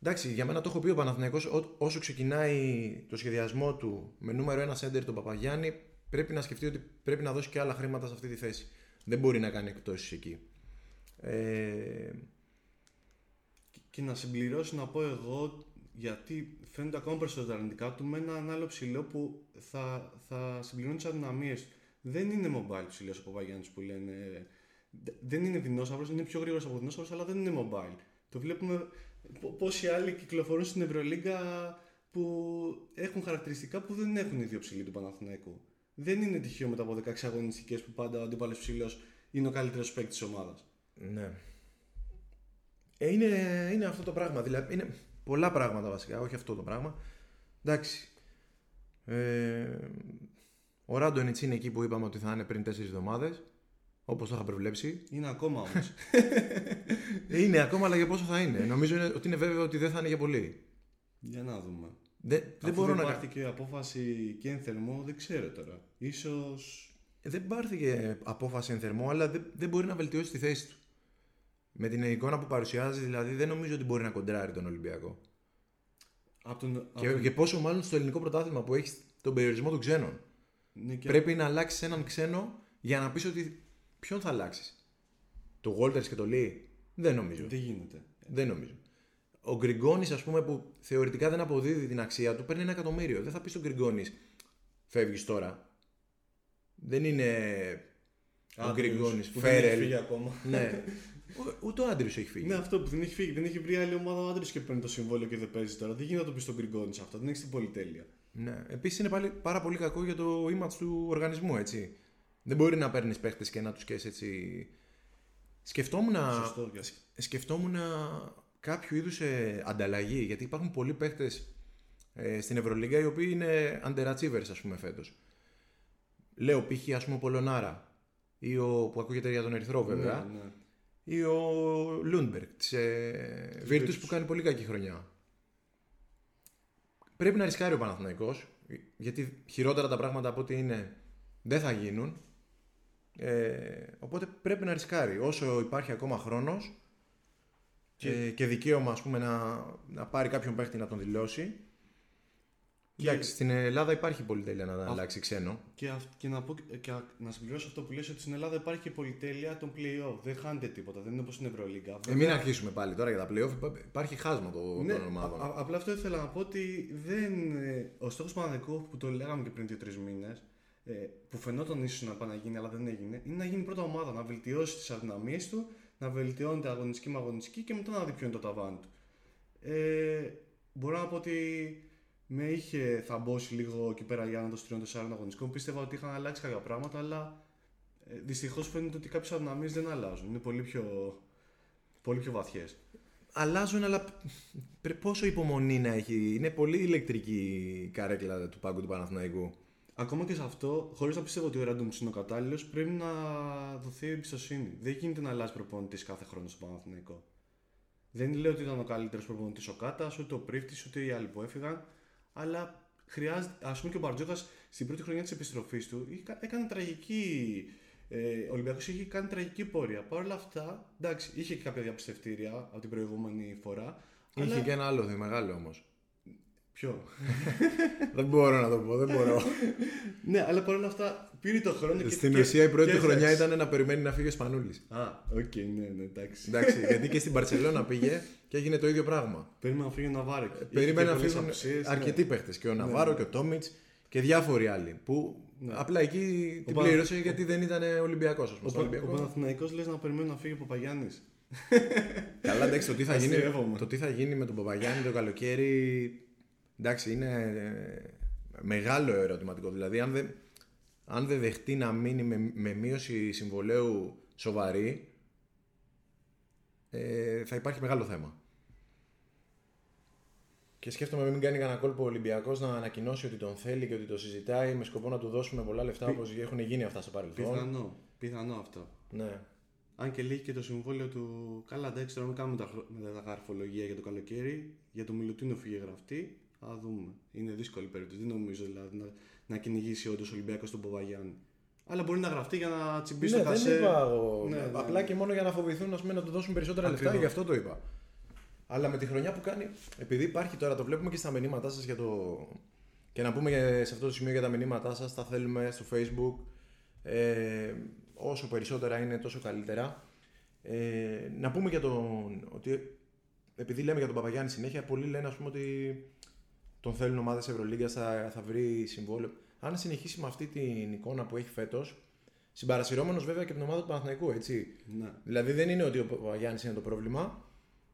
Εντάξει, για μένα το έχω πει ο Παναθηναϊκός ό- όσο ξεκινάει το σχεδιασμό του με νούμερο ένα σέντερ τον Παπαγιάννη πρέπει να σκεφτεί ότι πρέπει να δώσει και άλλα χρήματα σε αυτή τη θέση. Δεν μπορεί να κάνει εκπτώσεις εκεί. Ε, Και να συμπληρώσω να πω εγώ γιατί φαίνονται ακόμα περισσότερα αρνητικά του με έναν άλλο ψηλό που θα, θα συμπληρώνει τις αδυναμίες του. Δεν είναι mobile ψηλός ο Παπαγιάννης που λένε. Δε- Δεν είναι δεινόσαυρος, είναι πιο γρήγορος από δεινόσαυρος, αλλά δεν είναι mobile. Το βλέπουμε π- πόσοι άλλοι κυκλοφορούν στην Ευρωλίγκα που έχουν χαρακτηριστικά που δεν έχουν οι δύο ψηλοί του Παναθηναϊκού. Δεν είναι τυχαίο μετά από 16 αγωνιστικές που πάντα ο αντίπαλος ψηλός είναι ο καλύτερος παίκτης της ομάδας. Ναι. Ε, είναι, είναι αυτό το πράγμα. Δηλαδή, είναι πολλά πράγματα βασικά, όχι αυτό το πράγμα. Εντάξει. Ε, ο Ράντονιτς είναι εκεί που είπαμε ότι θα είναι πριν 4 εβδομάδες. Όπως το είχα προβλέψει. Είναι ακόμα όμως. Ε, Είναι ακόμα, αλλά για πόσο θα είναι. Νομίζω είναι, ότι είναι βέβαιο ότι δεν θα είναι για πολύ. Για να δούμε. Δεν, δεν Αφού μπορώ δεν να. πάρθηκε απόφαση και εν θερμό, δεν ξέρω τώρα. Ίσως... Δεν πάρθηκε απόφαση εν θερμό, αλλά δεν, δεν μπορεί να βελτιώσει τη θέση του. Με την εικόνα που παρουσιάζει, δηλαδή, δεν νομίζω ότι μπορεί να κοντράρει τον Ολυμπιακό. Από τον, Και, από- και πόσο μάλλον στο ελληνικό πρωτάθλημα που έχεις τον περιορισμό των ξένων. ναι, και- Πρέπει να αλλάξεις έναν ξένο για να πεις ότι ποιον θα αλλάξεις. Το Walters και το Lee; Δεν νομίζω. Δεν γίνεται. Δεν νομίζω. Ο Γκριγκόνης, ας πούμε, που θεωρητικά δεν αποδίδει την αξία του, παίρνει ένα εκατομμύριο. Δεν θα πεις στον Γκριγκόνης, φεύγεις τώρα. Δεν είναι ο Άντριος, Γκριγκόνη, που δεν έχει φύγει Φέρελ. ακόμα. ναι. Ο- Ούτε ο Άντριος έχει φύγει. Ναι, αυτό που δεν έχει φύγει. Δεν έχει βρει άλλη ομάδα ο άντρας και παίρνει το συμβόλαιο και δεν παίζει τώρα. Δεν γίνεται να το πεις στον Γκριγκόνη αυτό. Δεν έχεις την πολυτέλεια. Ναι. Επίσης είναι πάλι πάρα πολύ κακό για το image του οργανισμού, έτσι. Δεν μπορεί να παίρνεις παίχτες και να τους καίει έτσι. Σκεφτόμουν, Σωστό. για- σκεφτόμουν κάποιο είδους ε, ανταλλαγή, γιατί υπάρχουν πολλοί παίχτες ε, στην Ευρωλίγα οι οποίοι είναι underachievers, ας πούμε, φέτος. Λέω π.χ. ας πούμε ο Πολωνάρα, ή ο, που ακούγεται για τον Ερυθρό βέβαια, Ναι, ναι. ή ο Λούντμπεργκ της ε, Virtus Virtus. που κάνει πολύ κακή χρονιά. Πρέπει να ρισκάρει ο Παναθηναϊκός γιατί χειρότερα τα πράγματα από ό,τι είναι δεν θα γίνουν. Ε, οπότε πρέπει να ρισκάρει όσο υπάρχει ακόμα χρόνος και, Και- και δικαίωμα ας πούμε, να, να πάρει κάποιον παίχτη να τον δηλώσει. Και- Εντάξει, στην Ελλάδα υπάρχει πολυτέλεια να αλλάξει ξένο. Και, αυ- και να, πω, και να συμπληρώσω αυτό που λες ότι στην Ελλάδα υπάρχει και πολυτέλεια των play-off. Δεν χάνεται τίποτα. Δεν είναι όπως στην Ευρωλίγκα. Ε, μην αρχίσουμε πάλι τώρα για τα playoff. υπά- Υπάρχει χάσμα το, Ναι, των ομάδων. α- α- απλά αυτό ήθελα να πω ότι δεν, ε, ο στόχος Παναδικού που το λέγαμε και πριν 2-3 μήνες, ε, που φαινόταν ίσως να πάει να γίνει αλλά δεν έγινε, είναι να γίνει πρώτα ομάδα, να βελτιώσει τις αδυναμίες του, να βελτιώνεται αγωνιστική με αγωνιστική και μετά να δει ποιο είναι το ταβάνι του. Ε, μπορώ να πω ότι με είχε θαμπώσει λίγο εκεί πέρα για να το τριών 4 αγωνιστικών. Πίστευα ότι είχαν αλλάξει κάποια πράγματα, αλλά ε, δυστυχώς φαίνεται ότι κάποιες αδυναμίες δεν αλλάζουν. Είναι πολύ πιο, πολύ πιο βαθιές. Αλλάζουν, αλλά πρέ- πόσο υπομονή να έχει. Είναι πολύ ηλεκτρική η καρέκλα του πάγκου του Παναθηναϊκού. Ακόμα και σε αυτό, χωρίς να πιστεύω ότι ο Ράντον είναι ο κατάλληλος, πρέπει να δοθεί εμπιστοσύνη. Δεν γίνεται να αλλάζει προπονητής κάθε χρόνο στο Παναθηναϊκό. Δεν λέω ότι ήταν ο καλύτερος προπονητής ο Κάτας, ούτε ο Πρίφτης, ούτε οι άλλοι που έφυγαν. Αλλά χρειάζεται, ας πούμε και ο Μπαρτζόκας στην πρώτη χρονιά της επιστροφής του είχε κα- έκανε τραγική. Ε, ο Ολυμπιακός είχε κάνει τραγική πορεία. Παρ' όλα αυτά, εντάξει, είχε και κάποια διαπιστευτήρια από την προηγούμενη φορά. Είχε αλλά και ένα άλλο δε, μεγάλο όμως. Ποιο; δεν μπορώ να το πω, δεν μπορώ. ναι, αλλά παρόλα αυτά πήρε το χρόνο και Στην και- ουσία η πρώτη και του χρονιά έφτιαξε. ήταν να περιμένει να φύγει ο Σπανούλης. Α, οκ, ναι, ναι, εντάξει. Εντάξει, γιατί και στην Μπαρτσελόνα πήγε και έγινε το ίδιο πράγμα. Περίμενα να φύγει ο Ναβάρο. εκεί. Περίμενε να Είχε και φύγουν πολλές απουσίες, αρκετοί ναι. παίχτες. Και ο Ναβάρο και ο Τόμιτς και διάφοροι άλλοι. Που απλά εκεί την Πανα- πλήρωσε γιατί δεν ήταν Ολυμπιακός. Α πούμε. Ο, Στον Πα- ο Ολυμπιακό. Παναθηναϊκός λες να περιμένει να φύγει ο Παπαγιάννης. Καλά, εντάξει, το τι, θα γίνει, Αστείευομαι. το τι θα γίνει με τον Παπαγιάννη το καλοκαίρι. Εντάξει, είναι ε, μεγάλο ερωτηματικό. Δηλαδή, αν δεν, αν δεν δεχτεί να μείνει με, με μείωση συμβολέου σοβαρή, ε, θα υπάρχει μεγάλο θέμα. Και σκέφτομαι μην κάνει κανένα κόλπο ο Ολυμπιακός να ανακοινώσει ότι τον θέλει και ότι το συζητάει με σκοπό να του δώσουμε πολλά λεφτά όπως έχουν γίνει αυτά στο παρελθόν. Πιθανό, πιθανό αυτό. Ναι. Αν και λύγει και το συμβόλαιο του. Καλά, εντάξει, τώρα μην κάνουμε τα, χρο- με τα γραφολογία για το καλοκαίρι. Για το Μιλουτίνο φύγε γραφτεί. Θα δούμε. Είναι δύσκολη περίπτωση. Δεν νομίζω δηλαδή να, να κυνηγήσει όντως ο Ολυμπιακός τον Παπαγιάννη. Αλλά μπορεί να γραφτεί για να τσιμπήσει ναι, το κασέ. δεν είπα εγώ. Ναι, ναι, Απλά ναι. και μόνο για να φοβηθούν ας πούμε, να του δώσουν περισσότερα λεφτά, Ακριβώς. γι' αυτό το είπα. Αλλά με τη χρονιά που κάνει, επειδή υπάρχει τώρα, το βλέπουμε και στα μηνύματά σας για το. Και να πούμε για- σε αυτό το σημείο για τα μηνύματά σας, τα θέλουμε στο Facebook. Ε, όσο περισσότερα είναι, τόσο καλύτερα. Ε, να πούμε για τον. ότι επειδή λέμε για τον Παπαγιάννη συνέχεια, πολλοί λένε ας πούμε, ότι τον θέλουν ομάδες Ευρωλίγκας, θα, θα βρει συμβόλαιο. Αν συνεχίσει με αυτή την εικόνα που έχει φέτος, συμπαρασυρώμενος βέβαια και από την ομάδα του Παναθηναϊκού, έτσι. Ναι. Δηλαδή δεν είναι ότι ο Παπαγιάννη είναι το πρόβλημα.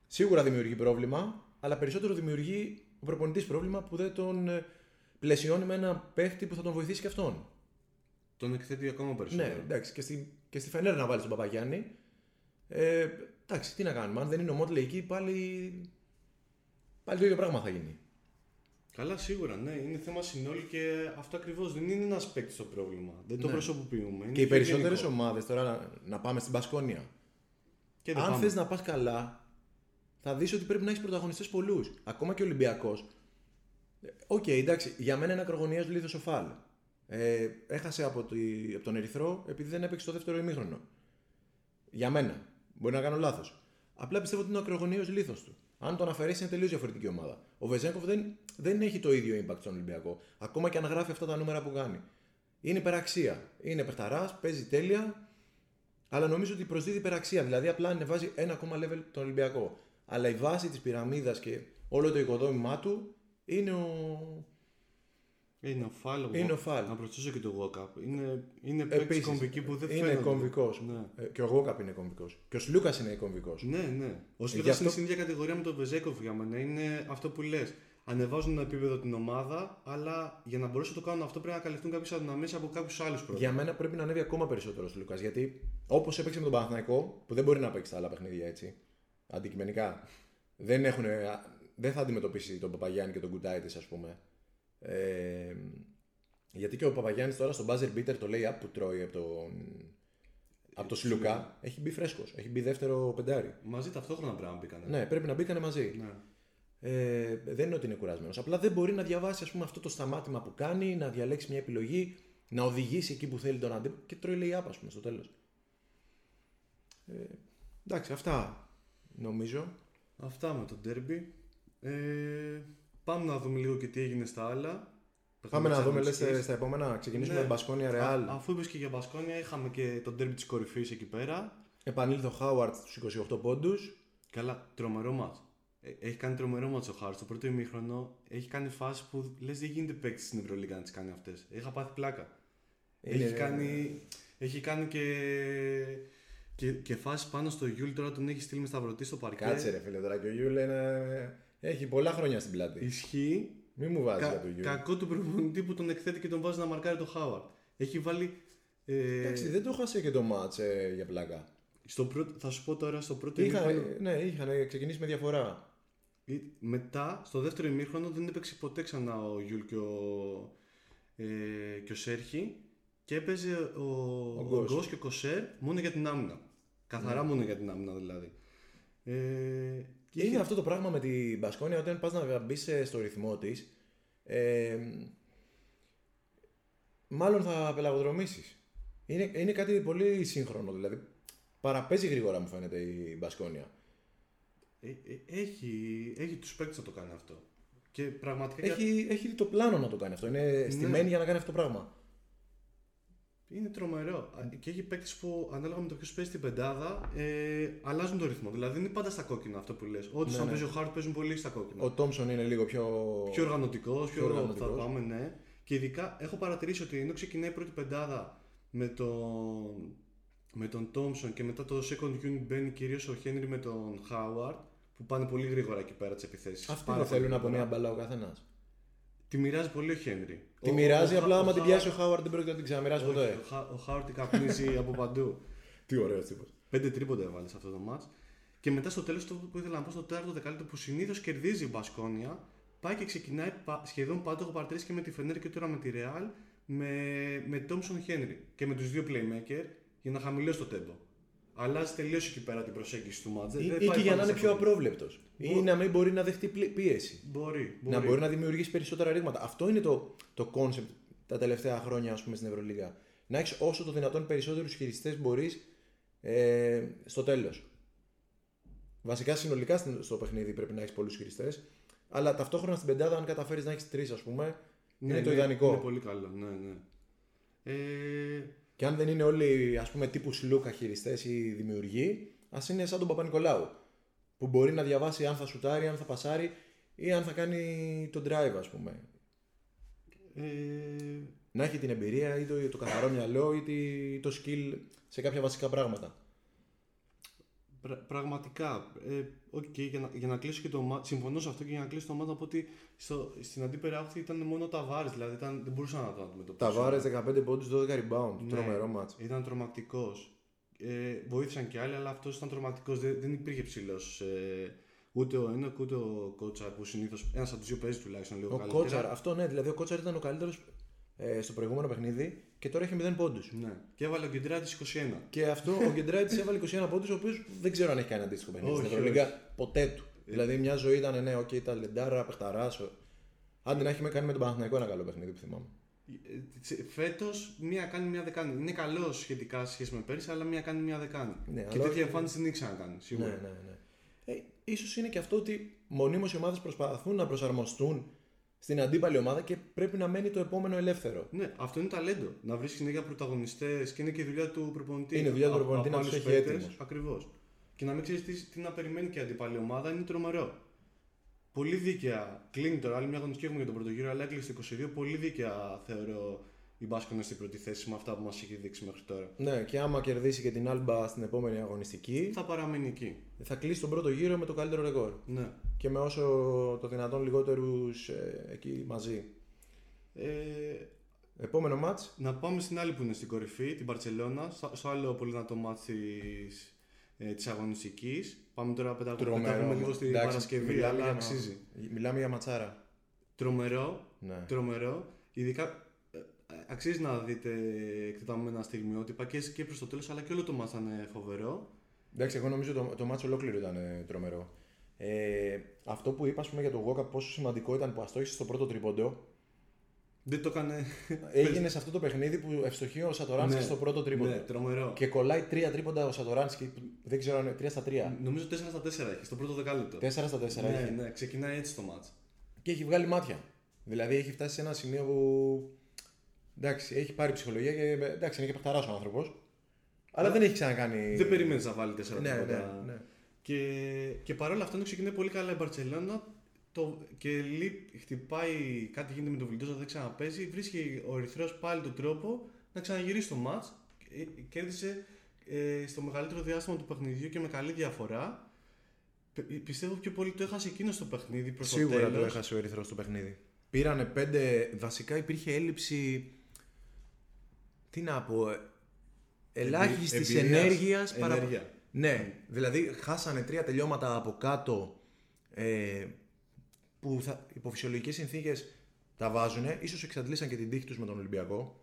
Σίγουρα δημιουργεί πρόβλημα, αλλά περισσότερο δημιουργεί ο προπονητής πρόβλημα που δεν τον ε, πλαισιώνει με ένα παίχτη που θα τον βοηθήσει και αυτόν. Τον εκθέτει ακόμα Ναι, περισσότερο. εντάξει, και στη, και στη Φενέρ να βάλει τον Παπαγιάννη. Ε, εντάξει, τι να κάνουμε. Αν δεν είναι ο Μότλε εκεί, πάλι, πάλι το ίδιο πράγμα θα γίνει. Καλά, σίγουρα, ναι. Είναι θέμα συνόλου και αυτό ακριβώς δεν είναι ένας παίκτης το πρόβλημα. Δεν το Ναι. προσωποποιούμε. Είναι Και οι πιο περισσότερες γενικό. ομάδες, τώρα να, να πάμε στην Πασκόνια. Και δεν Αν πάμε. θες να πας καλά, θα δεις ότι πρέπει να έχεις πρωταγωνιστές πολλούς. Ακόμα και ο Ολυμπιακός. Οκ, εντάξει, για μένα είναι ακρογωνιαίος λίθος ο Φαλ. Ε, έχασε από, τη, από τον Ερυθρό επειδή δεν έπαιξε το δεύτερο ημίχρονο. Για μένα. Μπορεί να κάνω λάθος. Απλά πιστεύω ότι είναι ο ακρογωνιαίος λίθος του. Αν τον αφαιρέσεις, είναι τελείως διαφορετική ομάδα. Ο Βεζένκοφ δεν, δεν έχει το ίδιο impact στον Ολυμπιακό. Ακόμα και αν γράφει αυτά τα νούμερα που κάνει. Είναι υπεραξία. Είναι παιχταράς, παίζει τέλεια, αλλά νομίζω ότι προσδίδει υπεραξία. Δηλαδή απλά ανεβάζει ένα ακόμα level τον Ολυμπιακό. Αλλά η βάση της πυραμίδας και όλο το οικοδόμημά του είναι ο. Είναι ο Φάλ. Είναι ο Φάλ. Να προσθέσω και το Walkup. Είναι, είναι παίκτης Επίσης, κομβική που δεν είναι φαίνεται. κομβικός. Ναι. Και ο Γόκαπ είναι κομβικός. Και ο Σλούκας είναι κομβικός. Ναι, ναι. Ο γι' Σλούκας αυτό- είναι στην ίδια κατηγορία με τον Βεζέκοφ για μένα. Είναι αυτό που λες. Ανεβάζουν το επίπεδο την ομάδα, αλλά για να μπορέσουν να το κάνουν αυτό πρέπει να καλυφθούν κάποιες αδυναμίες από κάποιους άλλους πρώτα. Για μένα πρέπει να ανέβει ακόμα περισσότερο ο Σλούκας. Γιατί όπως έπαιξε με τον Παναθηναϊκό, που δεν μπορεί να παίξει τα άλλα παιχνίδια έτσι, αντικειμενικά, δεν, έχουν, δεν θα αντιμετωπίσει τον Παπαγιάννη και τον Κουτάιτη, ας πούμε. Ε, γιατί και ο Παπαγιάννης τώρα στο buzzer beater το λέει που τρώει από τον, από τον Σλούκα, έχει μπει φρέσκος. Έχει μπει δεύτερο πεντάρι. Μαζί ταυτόχρονα πρέπει να μπήκανε. Ναι, πρέπει να μπήκανε μαζί. Ναι. Ε, δεν είναι ότι είναι κουρασμένος. Απλά δεν μπορεί να διαβάσει ας πούμε, αυτό το σταμάτημα που κάνει, να διαλέξει μια επιλογή, να οδηγήσει εκεί που θέλει τον αντίπαλο και τρώει λέει άπα, πούμε, στο τέλος. Ε, εντάξει, αυτά νομίζω. Αυτά με το derby. Ε, πάμε να δούμε λίγο και τι έγινε στα άλλα. Πάμε να δούμε, λες, Αγωνιστικές. στα επόμενα. Ξεκινήσουμε Ναι. με Μπασκόνια Α- Ρεάλ. αφού είπες και για Μπασκόνια, είχαμε και το derby της κορυφής εκεί πέρα. Επανήλθε ο Χάουαρτ στους 28 πόντους. Καλά, τρομερό μάτς. Ε, Έχει κάνει τρομερό μάτς ο Χάρτ. Το πρώτο ημίχρονο έχει κάνει φάση που λες δεν γίνεται παίκτης στην Ευρωλίγα να τις κάνει αυτές. Είχα πάθει πλάκα. Είναι- Έχει κάνει, έχει κάνει και, και, και φάση πάνω στο Γιούλ τώρα τον έχει στείλει με σταυρωτή στο παρκέ. Κάτσε ρε φίλε τώρα και ο Γιούλ είναι... έχει πολλά χρόνια στην πλάτη. Ισχύει. Μη μου βάζεις Κα, για τον Γιούλ. κακό του προπονητή που τον εκθέτει και τον βάζει να μαρκάρει το Χάουαρντ. Έχει βάλει. Ε, Εντάξει, δεν το χάσε και το ματς ε, για πλάκα. στο πρώτο, θα σου πω τώρα στο πρώτο Είχαν, ημίχρονο. ναι, είχαν ξεκινήσει με διαφορά. Ή- Μετά, στο δεύτερο ημίχρονο, δεν έπαιξε ποτέ ξανά ο Γιούλ και ο, ε, και ο Σέρχη και έπαιζε ο, ο, Γκος. Γκος και ο Κοσέρ μόνο για την άμυνα. Καθαρά Ναι. μόνο για την άμυνα δηλαδή. Ε, Και είναι αυτό το πράγμα με την Μπασκόνια όταν πας να μπει στο ρυθμό της. Ε, μάλλον θα απελαγοδρομήσεις. Είναι, είναι κάτι πολύ σύγχρονο δηλαδή. Παραπέζει γρήγορα μου φαίνεται η Μπασκόνια. ε, ε, έχει, έχει τους παίκτες να το κάνει αυτό. Και πραγματικά. για- Έχει, έχει το πλάνο να το κάνει αυτό. Είναι στημένη για να κάνει αυτό το πράγμα. Είναι τρομερό. Α, Και έχει παίκτες που ανάλογα με το ποιος παίζει την πεντάδα ε, αλλάζουν το ρυθμό. Δηλαδή δεν είναι πάντα στα κόκκινα αυτό που λες. Ό,τι Ναι, σαν ναι. παίζει ο Χάρτ παίζουν πολύ στα κόκκινα. Ο Τόμσον είναι λίγο πιο. Πιο οργανωτικός, πιο, πιο οργανωτικός. οργανωτικός. Θα πάμε, ναι. Και ειδικά έχω παρατηρήσει ότι ενώ ξεκινάει η πρώτη πεντάδα με τον, με τον Thompson και μετά το second unit μπαίνει κυρίως ο Χένρι με τον Χάουαρτ που πάνε πολύ γρήγορα εκεί πέρα τις επιθέσεις. Αυτοί δεν θέλουν από μία μπαλά ο καθένας. Τη μοιράζει πολύ ο Χένρι. Τη Ο- μοιράζει, ο- απλά ο άμα την Χάουαρτ- πιάσει ο Χάουαρντ δεν πρόκειται να την ξαναμοιράσει όχι, ποτέ. Ο, Χα- ο Χάουαρτ την καπνίζει από παντού. Τι ωραίος τύπος. Πέντε τρίποντα έβαλε σε αυτό το μάτς. Και μετά στο τέλος που ήθελα να πω στο τέταρτο δεκάλεπτο που συνήθως κερδίζει η Μπασκόνια, πάει και ξεκινάει πα- σχεδόν πάντα. Έχω παρατηρήσει και με τη Φενέρ και τώρα με τη Ρεάλ με, με Thompson Henry και με τους δύο playmaker για να χαμηλώσει το τέμπο. Αλλάζει τελείως εκεί πέρα την προσέγγιση του μάτς. Δεν- Ή, δεν ή πάει και για πάντα να είναι στα πιο κόκκινα. απρόβλεπτος. Ή να μην μπορεί να δεχτεί πλη- πίεση. Μπορεί, μπορεί. Να μπορεί να δημιουργήσει περισσότερα ρήγματα. Αυτό είναι το, το concept τα τελευταία χρόνια ας πούμε, στην Ευρωλίγα. Να έχεις όσο το δυνατόν περισσότερους χειριστές μπορείς ε, στο τέλος. Βασικά συνολικά στην- στο παιχνίδι πρέπει να έχεις πολλούς χειριστές. Αλλά ταυτόχρονα στην πεντάδα, αν καταφέρεις να έχεις τρεις, ας πούμε, Ναι, είναι το ναι, ιδανικό. Είναι πολύ καλό, ναι, ναι. Ε, Και αν δεν είναι όλοι ας πούμε τύπου Σλούκα χειριστές ή δημιουργοί, ας είναι σαν τον Παπανικολάου. Που μπορεί να διαβάσει αν θα σουτάρει, αν θα πασάρει ή αν θα κάνει το drive, ας πούμε. ε, Να έχει την εμπειρία ή το, το καθαρό μυαλό ή τη- το skill σε κάποια βασικά πράγματα. Πρα- πραγματικά. Ε, οκ, για, να, για να κλείσω και το ματς. Συμφωνώ σε αυτό και για να κλείσω το ματς να πω ότι στο, στην αντίπερα όχθη ήταν μόνο τα βάρε. Δηλαδή ήταν, δεν μπορούσαν να το αντιμετωπίσουν. Τα βάρε 15 πόντους, 12 rebound. Ναι. Τρομερό μάτς. Ήταν τρομακτικός. Ε, βοήθησαν και άλλοι, αλλά αυτός ήταν τρομακτικός. Δεν, δεν υπήρχε ψηλός. Ε, ούτε ο Ένοκ ούτε ο Κότσαρ που συνήθως ένας από τους δύο παίζεις τουλάχιστον λίγο Ο καλύτερα. Κότσαρ, αυτό ναι, δηλαδή ο Κότσαρ ήταν ο καλύτερος ε, στο προηγούμενο παιχνίδι και τώρα έχει 0 πόντους. Ναι. Και έβαλε ο Γκεντράτης 21. Και αυτό ο Γκεντράιτη έβαλε 21 πόντους, ο οποίος δεν ξέρω αν έχει κάνει αντίστοιχο παιχνίδι στην Όχι, Ευρωλίγκα ποτέ του. Δηλαδή μια ζωή ήταν, ναι, ok, okay, ταλεντάρα, παιχταράς. Άντε να έχει με κάνει με τον Παναθηναϊκό ένα καλό παιχνίδι που θυμάμαι. Φέτος μία κάνει, μία δεν κάνει. Είναι καλό σχετικά σε σχέση με πέρυσι, αλλά μία κάνει, μία δεν κάνει. Ναι, και αλλά τέτοια όχι- εμφάνιση δεν ήξερα να κάνει. Σίγουρα. Ναι, ναι, ναι. Ε, ίσως είναι και αυτό ότι μονίμως οι ομάδες προσπαθούν να προσαρμοστούν στην αντίπαλη ομάδα και πρέπει να μένει το επόμενο ελεύθερο. Ναι, αυτό είναι ταλέντο. Να βρει συνέχεια πρωταγωνιστές και είναι και η δουλειά του προπονητή. Είναι δουλειά του προπονητή να τους έχει έτοιμους. Ακριβώς. Και να μην ξέρεις τι, τι να περιμένει και η αντίπαλη ομάδα είναι τρομερό. Πολύ δίκαια. Κλείνει τώρα άλλη μια αγωνιστική έχουμε για τον πρώτο γύρο, αλλά έκλεισε το 22. Πολύ δίκαια θεωρώ η Μπάσκονα στην πρώτη θέση με αυτά που μας έχει δείξει μέχρι τώρα. Ναι, και άμα κερδίσει και την Άλμπα στην επόμενη αγωνιστική, Θα παραμείνει εκεί. θα κλείσει τον πρώτο γύρο με το καλύτερο ρεκόρ. Ναι. Και με όσο το δυνατόν λιγότερους ε, εκεί μαζί. Ε, Επόμενο μάτς, να πάμε στην άλλη που είναι στην κορυφή, την Παρσελώνα, στο στο άλλο πολύ δυνατό μάτς της, ε, της αγωνιστικής. Πάμε τώρα πέτα- πετάγουμε λίγο στην Εντάξει, Παρασκευή, μιλάμε αλλά για- αξίζει. Μιλάμε για ματσάρα. Τρομερό, Ναι. τρομερό. Ειδικά ε, ε, αξίζει να δείτε εκτεταμένα στιγμιότυπα και, και προς το τέλος, αλλά και όλο το μάτς ήταν ε, φοβερό. Εντάξει, εγώ νομίζω το, το μάτσο ολόκληρο ήταν ε, τρομερό. Ε, αυτό που είπα ας πούμε, για το Γόκα πόσο σημαντικό ήταν που αστόχησε στο πρώτο τρίποντο Δεν το έκανε. έγινε σε αυτό το παιχνίδι που ευστοχεί ο Σατοράνσκι Ναι. στο πρώτο τρίποντο. ναι, τρομερό. Και κολλάει τρία τρίποντα ο Σατοράνσκι, που δεν ξέρω αν είναι 3 στα 3. Νομίζω 4 στα 4 έχει, στο πρώτο δεκάλεπτο. 4 στα 4 έχει. ναι, ναι, ξεκινάει έτσι το μάτς. Και έχει βγάλει μάτια. Δηλαδή έχει φτάσει σε ένα σημείο που. Εντάξει, έχει πάρει ψυχολογία και εντάξει, είναι και παιχταράς ο άνθρωπος. Αλλά δεν έχει ξανακάνει. Δεν περιμένεις να βάλει 4 Ναι, ναι, τρίποτα. ναι. Και, και παρόλα αυτά, ενώ ξεκινάει πολύ καλά η Μπαρσελόνα το, και λείπ, χτυπάει, κάτι γίνεται με τον Βιλντόζα, δεν ξαναπέζει. Βρίσκει ο Ερυθρός πάλι τον τρόπο να ξαναγυρίσει το μάτς. Κέρδισε ε, στο μεγαλύτερο διάστημα του παιχνιδιού και με καλή διαφορά. Πι- Πιστεύω πιο πολύ το έχασε εκείνος το παιχνίδι προς το Σίγουρα τέλος. το έχασε ο Ερυθρός το παιχνίδι. Πήρανε πέντε. Βασικά υπήρχε έλλειψη. Τι να πω. ε, Ελάχιστης εμπειρίας, ενέργειας. ενέργεια. Ναι, δηλαδή χάσανε τρία τελειώματα από κάτω ε, που θα, υπό φυσιολογικές συνθήκες τα βάζουν. Ίσως εξαντλήσαν και την τύχη τους με τον Ολυμπιακό.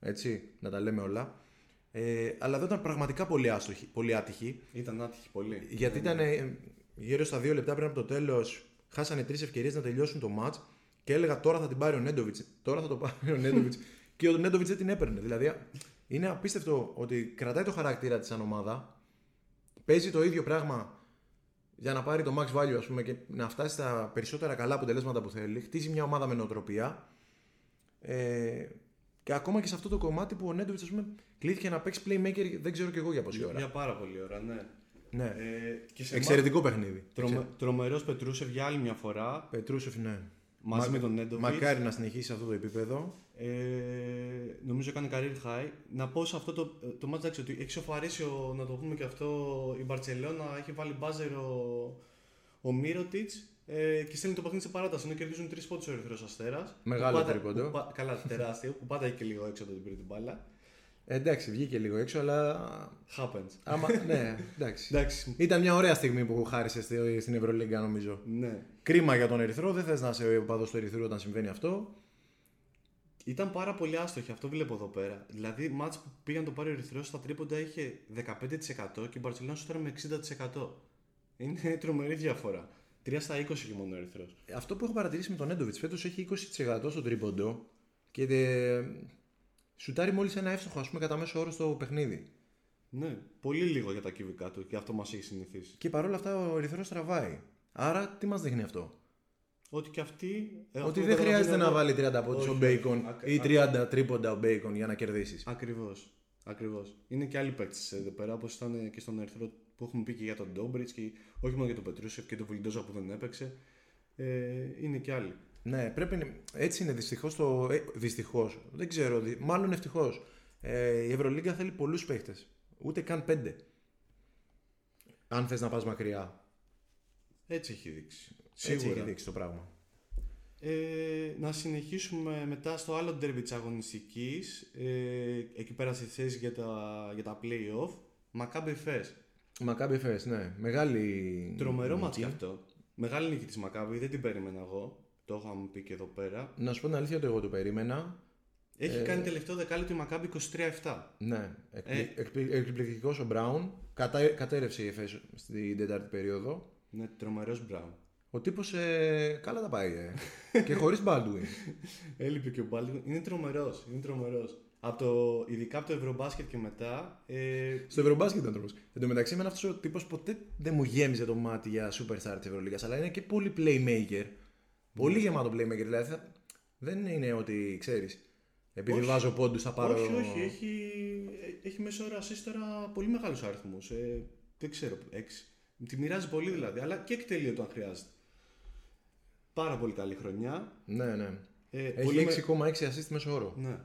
Έτσι, να τα λέμε όλα. Ε, αλλά δεν ήταν πραγματικά πολύ, άστοχοι, πολύ άτυχοι. Ήταν άτυχη πολύ. Γιατί ήταν ε, γύρω στα δύο λεπτά πριν από το τέλος, χάσανε τρεις ευκαιρίες να τελειώσουν το match και έλεγα τώρα θα την πάρει ο Νέντοβιτς. Τώρα θα το πάρει ο Νέντοβιτς. και ο Νέντοβιτ δεν την έπαιρνε. Δηλαδή είναι απίστευτο ότι κρατάει το χαρακτήρα της σαν ομάδα, παίζει το ίδιο πράγμα για να πάρει το max value ας πούμε, και να φτάσει στα περισσότερα καλά αποτελέσματα που θέλει. Χτίζει μια ομάδα με νοοτροπία. Ε, και ακόμα και σε αυτό το κομμάτι που ο Νέντοβιτ κλείθηκε να παίξει playmaker, δεν ξέρω κι εγώ για πόση ώρα. Για πάρα πολύ ώρα, ναι. Ναι. Ε, και σε Εξαιρετικό παιχνίδι. Τρομε, Τρομερός Πετρούσεφ για άλλη μια φορά. Πετρούσεφ, ναι. Μαζί Μα- με τον Νέντοβιτς. Μακάρι να συνεχίσει σε αυτό το επίπεδο. Ε, νομίζω έκανε career high. Να πω σε αυτό το, το match εντάξει, ότι έχει σοφαρίσει, ο, να το πούμε και αυτό, η Μπαρσελόνα έχει βάλει μπάζερ ο, ο Μύρωτιτς ε, και στέλνει το παιχνίδι σε παράταση. Ενώ κερδίζουν τρεις πόντους ο Ερυθρός Αστέρας. Μεγάλο τρίποντο. Καλά, τεράστιο. που πάντα έχει και λίγο έξω από την πήρε την μπάλα. Ε, εντάξει, βγήκε λίγο έξω, αλλά. Happens. Άμα, ναι, εντάξει. Εντάξει. Ήταν μια ωραία στιγμή που χάρισε στη- στην Ευρωλίγκα, νομίζω. Ναι. Κρίμα για τον Ερυθρό, δεν θες να είσαι ο παδό του Ερυθρού όταν συμβαίνει αυτό. Ήταν πάρα πολύ άστοχη, αυτό βλέπω εδώ πέρα. Δηλαδή, μάτς που πήγαν το πάρει ο Ερυθρός στα τρίποντα είχε 15% και η Μπαρσελόνα σου με 60%. Είναι τρομερή διαφορά. 3 στα 20 και μόνο ο Ερυθρός. Αυτό που έχω παρατηρήσει με τον Έντοβιτς φέτος έχει 20% στον τρίποντο και δε... σουτάρει μόλις ένα εύστοχο, ας πούμε, κατά μέσο όρο στο παιχνίδι. Ναι, πολύ λίγο για τα κυβικά του και αυτό μας έχει συνηθίσει. Και παρόλα αυτά ο Ερυθρός τραβάει. Άρα τι μας δείχνει αυτό; Ότι και αυτή. ε, Ότι αυτό δεν το χρειάζεται να καταλαβαίνω βάλει 30 εγώ. πόντου ο Όχι, Μπέικον όχι. ή Ακ- 30 τρίποντα ο Μπέικον για να κερδίσεις. Ακριβώς. Ακριβώς. Είναι και άλλοι παίκτες εδώ πέρα, όπως ήταν και στον Ερυθρό που έχουμε πει και για τον Ντόμπριτς και όχι μόνο για τον Πετρούσεφ και τον Βιλντόζα που δεν έπαιξε. Ε, είναι και άλλοι. Ναι, πρέπει να... έτσι είναι δυστυχώς το. Ε, δυστυχώς. Δεν ξέρω, δυ- μάλλον ευτυχώς. Ε, η Ευρωλίγκα θέλει πολλούς παίχτε. Ούτε καν πέντε. Αν θες να πας μακριά. Έτσι έχει δείξει. Έτσι Σίγουρα. έχει δείξει το πράγμα. Ε, να συνεχίσουμε μετά στο άλλο derby της αγωνιστικής ε, εκεί πέρα στη θέση για τα, για τα play-off Maccabi Fes Μακάμπι Φες, ναι. Μεγάλη. Τρομερό νίκη. μάτς και αυτό Μεγάλη νίκη της Maccabi, δεν την περίμενα εγώ Το είχαμε πει και εδώ πέρα Να σου πω την αλήθεια ότι εγώ το περίμενα. Έχει Ε, κάνει τελευταίο δεκάλεπτο η Maccabi 23-7 Ναι. Ε. Εκπληκτικός ο Μπράουν. Κατα... Κατέρευσε η ΕΦΕΣ στην τέταρτη περίοδο. Ναι, τρομερός Brown Ο τύπος ε, καλά τα πάει. Ε. και χωρίς Baldwin. Έλειπε και ο Baldwin, είναι τρομερός, είναι τρομερός από το, ειδικά από το Ευρωμπάσκετ και μετά ε, Στο Ευρωμπάσκετ ήταν τρόπο. Εν τω μεταξύ, εμένα αυτός ο τύπος ποτέ δεν μου γέμιζε το μάτι για superstar της Ευρωλίγας, αλλά είναι και πολύ playmaker. Πολύ γεμάτο playmaker. Δηλαδή θα- δεν είναι ότι ξέρεις. Επειδή Όχι. βάζω πόντους θα πάρω. Όχι, όχι, έχει, έχει μέσω ώρα assist τώρα πολύ μεγάλους αριθμούς. Ε, δεν ξέρω, έξι. Τη μοιράζει πολύ δηλαδή, αλλά και εκτελεί όταν χρειάζεται. Πάρα πολύ καλή χρονιά. Ναι, ναι. Ε, πολύ Έχει με- 6,6 assist μέσω όρο. Ναι.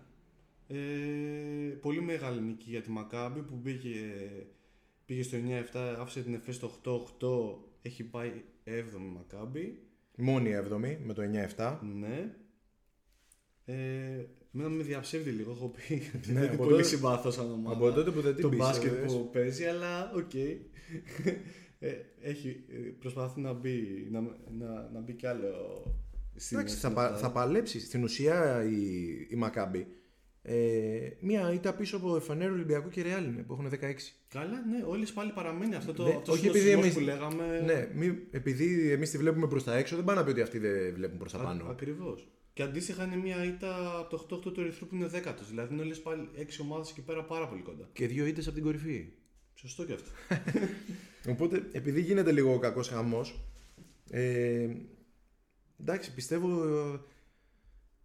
Ε, πολύ μεγάλη νίκη για τη Μακάμπη που πήγε, πήγε στο 9-7, άφησε την Εφές στο 8-8, έχει πάει 7η Μακάμπη. Μόνη 7η με το 9-7. Ναι. Ε, Εμένα με διαψεύδει λίγο, έχω πει ότι Ναι, δεν είναι από πολύ τότε- συμπάθο σαν ομάδα. από τότε που δεν την Το πίστευες. μπάσκετ που παίζει, αλλά οκ. Ε, έχει, ε, προσπαθεί να μπει, να, να, να μπει κι άλλο στην Εντάξει, θα, στην πα- ομάδα. θα παλέψεις. Στην ουσία η, η Μακάμπη. Ε, μία ήττα πίσω από Εφανέρο Ολυμπιακού και Ρεάλ είναι που έχουν 16. Καλά, ναι, όλες πάλι παραμένει αυτό το Ναι, αυτός όχι ο επειδή συλλογισμός εμείς- που λέγαμε. Ναι, μη, επειδή εμείς τη βλέπουμε προς τα έξω, δεν πάνε να πει ότι αυτοί δεν βλέπουν προς τα πάνω. Ακριβώς. Και αντίστοιχα είναι μια ήττα από το 8-8 του Ερυθρού που είναι δέκατος. Δηλαδή είναι όλες πάλι 6 ομάδες εκεί πέρα πάρα πολύ κοντά. Και δύο ήττες από την κορυφή. Σωστό και αυτό. Οπότε, επειδή γίνεται λίγο ο κακός χαμός. Ε, εντάξει, πιστεύω. ε,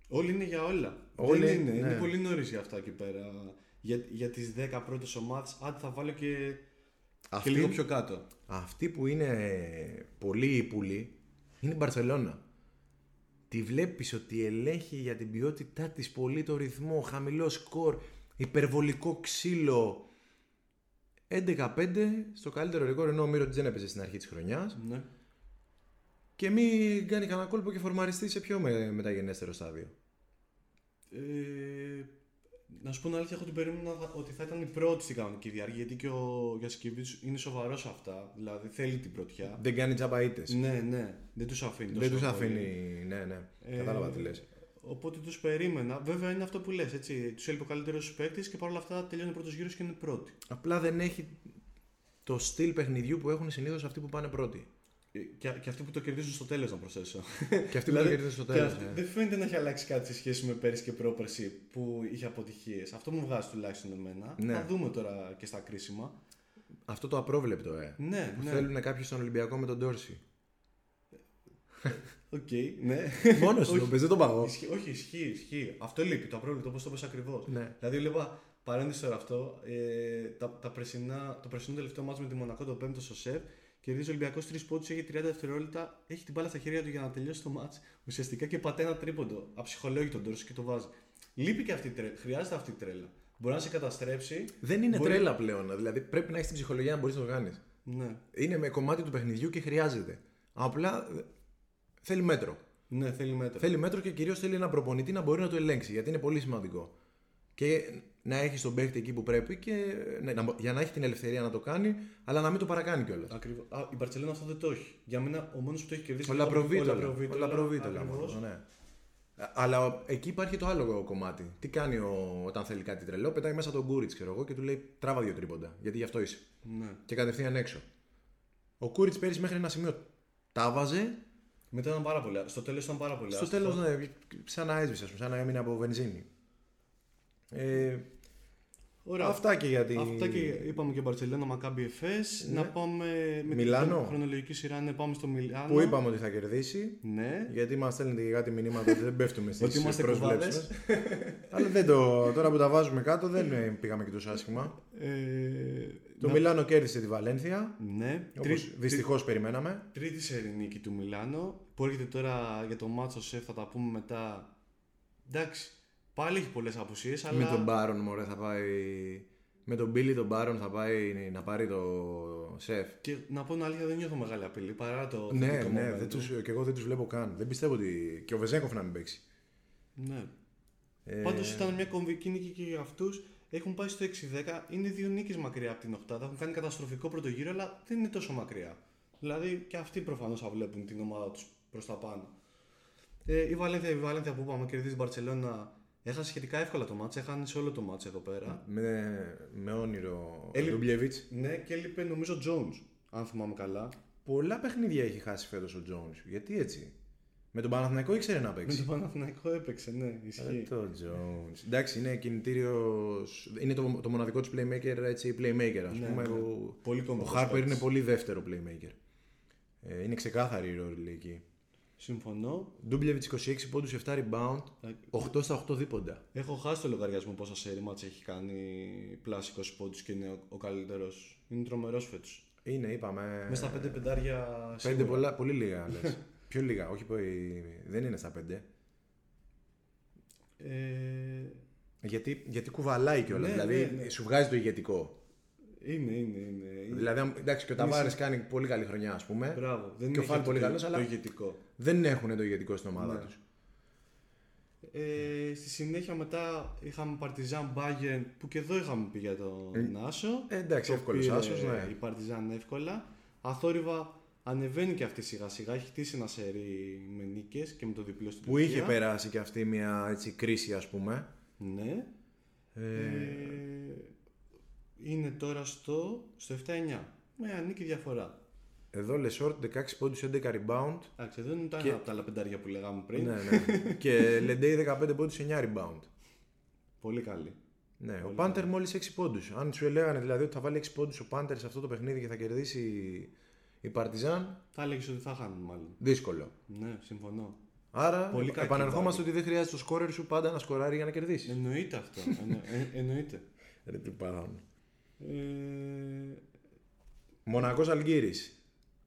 Όλοι είναι για όλα. Όλοι, Δεν είναι. ναι. Είναι πολύ νωρίς για αυτά εκεί πέρα. Για, για τις 10 πρώτες ομάδες, άντε θα βάλω και, και Αυτή, λίγο πιο κάτω. αυτή που είναι πολύ ύπουλη είναι η Μπαρσελόνα. Τη βλέπεις ότι ελέγχει για την ποιότητά της πολύ το ρυθμό, χαμηλό σκορ, υπερβολικό ξύλο. 11-5 στο καλύτερο ρεκόρ ενώ ο Μύρωτς δεν έπαιζε στην αρχή της χρονιάς Ναι. και μην κάνει κανένα κόλπο και φορμαριστεί σε πιο με, μεταγενέστερο στάδιο. Ε, να σου πω την αλήθεια, έχω την περίμενα ότι θα ήταν η πρώτη στην κανονική διάρκεια γιατί και ο Γιασκεβίτσου είναι σοβαρός σε αυτά. Δηλαδή θέλει την πρωτιά. Δεν κάνει τζάμπα ήττες. Ναι, ναι, δεν τους αφήνει. Δεν τόσο τους πολύ. αφήνει, ναι, ναι. Ε, Κατάλαβα τι λες. Οπότε τους περίμενα. Βέβαια είναι αυτό που λες. Τους έλειπε ο καλύτερος παίκτης και παρόλα αυτά τελειώνει ο πρώτος γύρος και είναι πρώτη. Απλά δεν έχει το στυλ παιχνιδιού που έχουν συνήθως αυτοί που πάνε πρώτοι. Ε, Και, και αυτοί που το κερδίζουν στο τέλος, να προσθέσω. Και αυτοί που το κερδίζουν στο και τέλος. αυτοί- ναι. Δεν φαίνεται να έχει αλλάξει κάτι σε σχέση με πέρυσι και πρόπερσι που είχε αποτυχίες. Αυτό μου βγάζει τουλάχιστον εμένα. Ναι. Θα δούμε τώρα και στα κρίσιμα. Αυτό το απρόβλεπτο, ε. Ναι, Που ναι. θέλουν κάποιοι στον Ολυμπιακό με τον Τόρση. Οκ, ναι. Μόνος του Όχι. το παίζει, δεν τον πάω. Ισχύει, όχι, ισχύει, ισχύει. Αυτό λείπει, το απρόβλεπτο όπως το πες ακριβώς. Ναι. Δηλαδή, βλέπα παρένθεση τώρα αυτό. Ε, τα, τα περσινά, το περσινό τελευταίο ματς με τη Μονακό, το 5ο στο σεφ, κερδίζει ο Ολυμπιακός 3 πόντους, έχει 30 δευτερόλεπτα, έχει την μπάλα στα χέρια του για να τελειώσει το μάτς Ουσιαστικά και πατάει ένα τρίποντο. Αψυχολόγητο τον Τόρση και το βάζει. Λείπει και αυτή η τρέλα. Χρειάζεται αυτή η τρέλα. Μπορεί να σε καταστρέψει. Δεν είναι Μπορεί- τρέλα πλέον. Δηλαδή πρέπει να έχεις την ψυχολογία να μπορείς να το κάνεις. Ναι. Είναι με κομμάτι του παιχνιδιού και χρειάζεται. Απλά ε, θέλει μέτρο. Ναι, θέλει μέτρο. Θέλει μέτρο και κυρίως θέλει ένα προπονητή να μπορεί να το ελέγξει. Γιατί είναι πολύ σημαντικό. Και να έχει τον παίχτη εκεί που πρέπει και ναι, να, για να έχει την ελευθερία να το κάνει, αλλά να μην το παρακάνει κιόλας. Ακριβώς. Α, η Μπαρσελόνα αυτό δεν το έχει. Για μένα ο μόνος που το έχει κερδίσει Ο είναι Λαπροβίτολα. Λαπροβίτολα. Ο Λαπροβίτολα Ακριβώς. μόνο, ναι. Αλλά εκεί υπάρχει το άλλο κομμάτι. Τι κάνει ο, όταν θέλει κάτι τρελό, πετάει μέσα τον Κούριτς, ξέρω εγώ, και του λέει τράβα δύο τρίποντα. Γιατί γι' αυτό είσαι. Ναι. Και κατευθείαν έξω. Ο Κούριτς πέρυσι μέχρι ένα σημείο τα βάζε. Μετά ήταν πάρα πολύ. Στο τέλος ήταν πάρα πολύ. Στο άστοχο. τέλος, ναι, σαν να έσβησε, ας πούμε, σαν να έμεινε από βενζίνη. Ε, Ωραία. Αυτά και για την. Αυτά και είπαμε και Μπαρσελόνα Μακάμπι Εφές. Ναι. Να πάμε με Μιλάνο. την χρονολογική σειρά. Ναι, πάμε στο Μιλάνο. Που είπαμε ότι θα κερδίσει. Ναι. Γιατί μας στέλνετε και κάτι μηνύματα ότι δεν πέφτουμε στις Ότι είμαστε προσβλέψεις. κουβάδες. Αλλά δεν το, τώρα που τα βάζουμε κάτω δεν ε, πήγαμε και τόσο άσχημα. Ε, Το να- Μιλάνο κέρδισε τη Βαλένθια. Ναι. Όπω Τρί- δυστυχώς περιμέναμε. Τρίτη σερή νίκη του Μιλάνο που έρχεται τώρα για το μάτσο σεφ, θα τα πούμε μετά. Εντάξει, πάλι έχει πολλές απουσίες, αλλά. Με τον Μπάρον, μωρέ, θα πάει. Με τον Μπίλι τον Μπάρον θα πάει να πάρει το σεφ. Και να πω την αλήθεια, δεν νιώθω μεγάλη απειλή παρά το. Ναι, θετικό ναι, momentum. δεν τους, και εγώ δεν τους βλέπω καν. Δεν πιστεύω ότι. και ο Βεζέγκοφ να μην παίξει. Ναι. Ε, Πάντως ήταν μια κομβική νίκη και για αυτούς. Έχουν πάει στο 6-10. Είναι δύο νίκες μακριά από την Οκτάδα. Έχουν κάνει καταστροφικό πρώτο γύρο, αλλά δεν είναι τόσο μακριά. Δηλαδή και αυτοί προφανώς θα βλέπουν την ομάδα τους προς τα πάνω. Ε, η Βαλένθια, η Βαλένθια που είπαμε κερδίζει την Μπαρσελόνα. Έχασε σχετικά εύκολα το μάτς, έχανε σε όλο το μάτς εδώ πέρα. με, με όνειρο Έλει- Ντούμπλεβιτ. Ναι, και έλειπε νομίζω Jones, αν θυμάμαι καλά. Πολλά παιχνίδια έχει χάσει φέτος ο Jones. Γιατί έτσι; Με τον Παναθηναϊκό ήξερε να Με παίξει. τον Παναθηναϊκό έπαιξε, ναι, ισχύει. Ε, το Jones. Εντάξει, είναι κινητήριος. Είναι το, το μοναδικό του playmaker, έτσι, playmaker, ας Ναι, πούμε. ναι. Ο, Πολύ ο κομβικός Harper παίκτης. είναι πολύ δεύτερο playmaker. Ε, είναι ξεκάθαρη η ρόλη εκεί. Συμφωνώ. Ντούμπλεβιτς 26 πόντους, 7 rebound, Ε, 8 στα 8 δίποντα. Έχω χάσει το λογαριασμό πόσα σερή μάτς έχει κάνει πλάς 20 πόντους και είναι ο, ο καλύτερος. Είναι τρομερός φέτος. Είναι, είπαμε. Μέσα στα πέντε πεντάρια Πέντε σίγουρα. πολλά, πολύ λίγα λες. Πιο λίγα, όχι πολύ- δεν είναι στα πέντε. Ε, Γιατί, γιατί κουβαλάει κιόλας. Ναι, δηλαδή ναι, ναι. σου βγάζει το ηγετικό. είναι, είναι, είναι. Δηλαδή, αν- εντάξει, και ο Ταβάρε κάνει πολύ καλή χρονιά, ας πούμε. Μπράβο. Δεν και ο έχει Φαλ αυτό πολύ το- καλός, αλλά- Το ηγετικό. Δεν έχουν το ηγετικό στην ομάδα Ναι. τους. Ε, στη συνέχεια μετά είχαμε Παρτιζάν Bayern που και εδώ είχαμε πει για τον Άσο. Ε, εντάξει, Το εύκολος πήρε άσος, ναι. Η Παρτιζάν εύκολα. Αθόρυβα ανεβαίνει και αυτή σιγά σιγά. Έχει χτίσει ένα σερί με νίκες και με το διπλό στην Που είχε Τουρκία. περάσει και αυτή μια έτσι, κρίση, ας πούμε. Ναι. Ε, Ε, είναι τώρα στο, στο 7-9. Με μια νίκη διαφορά. Εδώ Λεσόρτ 16 πόντους, 11 rebound. Εντάξει, δεν ήταν Και- ένα από τα άλλα πεντάρια που λέγαμε πριν. ναι, ναι. και Λεντέι 15 πόντους, 9 rebound. Πολύ καλή. Ναι, ο Πάντερ μόλις 6 πόντους. Αν σου έλεγανε δηλαδή ότι θα βάλει 6 πόντους ο Πάντερ σε αυτό το παιχνίδι και θα κερδίσει η Παρτιζάν, Θα έλεγες ότι θα χάνουν μάλλον. δύσκολο. Ναι, συμφωνώ. Άρα Πολύ κακή επανερχόμαστε βάση. ότι δεν χρειάζεται το σκόρερ σου πάντα να σκοράρει για να κερδίσεις. Εννοείται αυτό. Εννο, ε, εννοείται. Ρε τι παράμε. Ε, Μονακός Αλγύρης.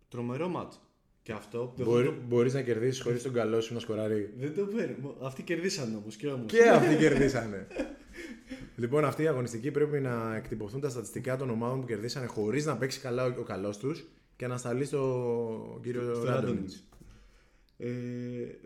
τρομερό μάτς. Και αυτό. δεν Μπορεί, το- μπορείς να κερδίσεις χωρίς τον καλό σου να σκοράρει. Δεν το παίρνω. Αυτοί κερδίσαν όμως και όμως. Και αυτοί κερδίσανε. λοιπόν, αυτή η αγωνιστική πρέπει να εκτυπωθούν τα στατιστικά των ομάδων που κερδίσανε χωρίς να παίξει καλά ο, ο καλός τους και να σταλεί στο κύριο Στο Ράντονιτς. Radonjic. Ε,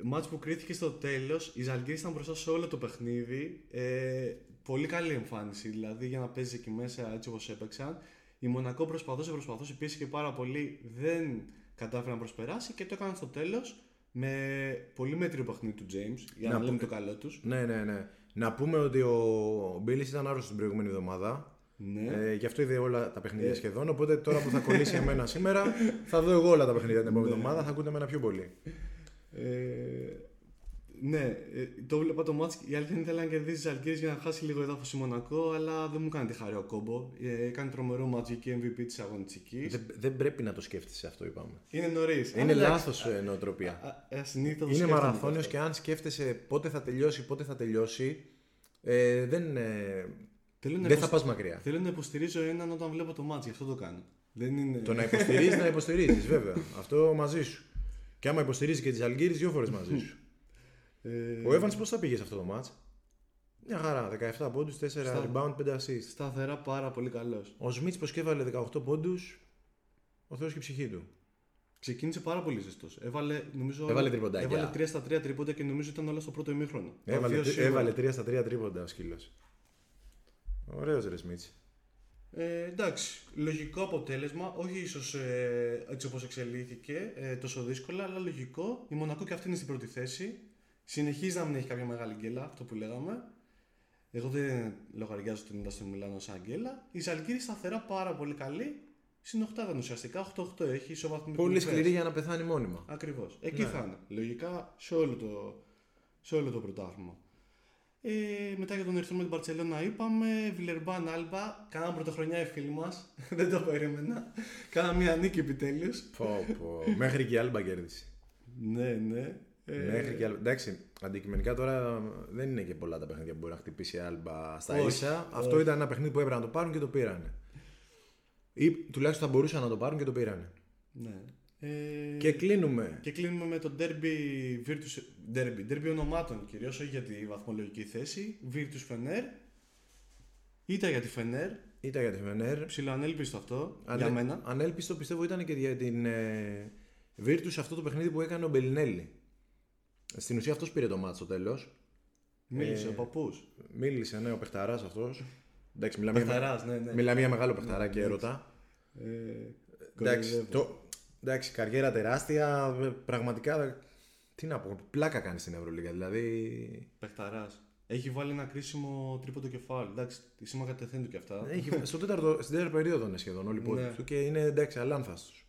μάτς που κρίθηκε στο τέλος, η Ζαλγκύρη ήταν μπροστά σε όλο το παιχνίδι. Ε, πολύ καλή εμφάνιση, δηλαδή για να παίζει εκεί μέσα έτσι όπως έπαιξαν. Η Μονακό προσπαθούσε, προσπαθούσε, πίεσε και πάρα πολύ, δεν κατάφερε να προσπεράσει και το έκαναν στο τέλος με πολύ μέτριο παιχνίδι του James, για να, Να λέμε πω- το καλό τους. Ναι, ναι, ναι. Να πούμε ότι ο Μπίλι ήταν άρρωστος την προηγούμενη εβδομάδα. Ναι. Ε, γι' αυτό είδε όλα τα παιχνίδια Ε. σχεδόν. Οπότε τώρα που θα κολλήσει εμένα σήμερα, θα δω εγώ όλα τα παιχνίδια την επόμενη εβδομάδα. Θα ακούτε εμένα πιο πολύ. Ε, Ναι, ε, το βλέπα το μάτς. Η αλήθεια είναι ήθελα να κερδίσει τις Αλγύρες για να χάσει λίγο εδάφος η Μονακό, αλλά δεν μου κάνει τη χάρη ο κόμπο. Ε, έκανε τρομερό μάτς και MVP της αγωνιστικής. Δεν, δεν πρέπει να το σκέφτεσαι αυτό, είπαμε. Είναι νωρίς. Είναι λάθος νοοτροπία. Ασυνήθως Είναι μαραθώνιος και αν σκέφτεσαι πότε θα τελειώσει, πότε θα τελειώσει, ε, δεν, ε, Θέλω να δεν θα υποσ- πας μακριά. Θέλω να υποστηρίζω έναν όταν βλέπω το μάτς, γι' αυτό το κάνω. Δεν είναι... Το να υποστηρίζεις, να υποστηρίζεις, βέβαια. Αυτό μαζί σου. Και άμα υποστηρίζεις και τις Αλγύρες, δύο φορές μαζί σου. Ε, Ο Evans πώς θα πήγες σε αυτό το match. Μια χαρά. 17 πόντους, 4 Στα- rebound, 5 assist. Σταθερά πάρα πολύ καλός. Ο Σμιτς πως και έβαλε 18 πόντους. Ο Θεός και η ψυχή του. Ξεκίνησε πάρα πολύ ζεστός. Έβαλε, νομίζω, Έβαλε τριποντάκια. Έβαλε 3 στα 3 τρίποντα και νομίζω ήταν όλα στο πρώτο ημίχρονο. Τα Έβαλε, δύο σίγουρα. έβαλε 3 στα 3 τρίποντα ο σκύλος. Ωραίος ρε Σμιτ. Ε, εντάξει, λογικό αποτέλεσμα, όχι ίσως ε, έτσι όπως εξελίχθηκε ε, τόσο δύσκολα, αλλά λογικό. Η Μονακό και αυτή είναι στην πρώτη θέση. Συνεχίζει να μην έχει κάποια μεγάλη γκέλα, αυτό που λέγαμε. Εγώ δεν λογαριάζω την ήττα στο Μιλάνο σαν γκέλα. Η Ζαλγκύρη σταθερά πάρα πολύ καλή. Στην οχτάδα ουσιαστικά, 8-8 έχει ισοβαθμικό. Πολύ σκληρή για να πεθάνει μόνιμα. Ακριβώς. Εκεί Ναι. θα είναι. Λογικά σε όλο το, σε όλο το πρωτάθλημα. Ε, μετά για τον ερθρό με την Παρσελόνα είπαμε. Βιλερμπάν Άλμπα. Κάναμε πρωτοχρονιά οι φίλοι μας. Δεν το περίμενα. Κάναμε μια νίκη επιτέλους. Πω, πω. Μέχρι και η Άλμπα κέρδισε. ναι, ναι. Ε, Μέχρι και η Άλμπα. Εντάξει, αντικειμενικά τώρα δεν είναι και πολλά τα παιχνίδια που μπορεί να χτυπήσει η Άλμπα στα Όχι, ίσα. όχι. Αυτό ήταν ένα παιχνίδι που έπρεπε να το πάρουν και το πήρανε. Ή τουλάχιστον θα μπορούσαν να το πάρουν και το πήρανε. ναι. Ε, Και κλείνουμε. και κλείνουμε με το Derby Virtus. Derby, derby ονομάτων κυρίως, όχι για τη βαθμολογική θέση. Virtus Fener. Ήταν για τη Fener. Ήταν για τη Φενέρ. Ψιλοανέλπιστο αυτό Ανε- για μένα. Ανέλπιστο πιστεύω ήταν και για την ε, Virtus αυτό το παιχνίδι που έκανε ο Μπελινέλη. Στην ουσία αυτός πήρε το μάτσο στο τέλος. Μίλησε Ε, ο παππούς. Μίλησε, ναι, ο παιχταρά αυτός. Εντάξει, μιλάμε, για, Παιχταράς, ναι, ναι. μιλάμε για μεγάλο παιχταρά και έρωτα. Ε, Εντάξει, κοροϊδεύω. το, εντάξει, καριέρα τεράστια. ε, Πραγματικά, τι να πω, πλάκα κάνει στην Ευρωλίγα. Δηλαδή, Παιχταράς. Έχει βάλει ένα κρίσιμο τρίποντο κεφάλι. Εντάξει, τη σήμα κατευθύνει του κι αυτά. έχει, στο τέταρτο, στην τέταρτη περίοδο είναι σχεδόν όλοι οι πόντοι Ναι. του και είναι εντάξει, αλάνθαστος.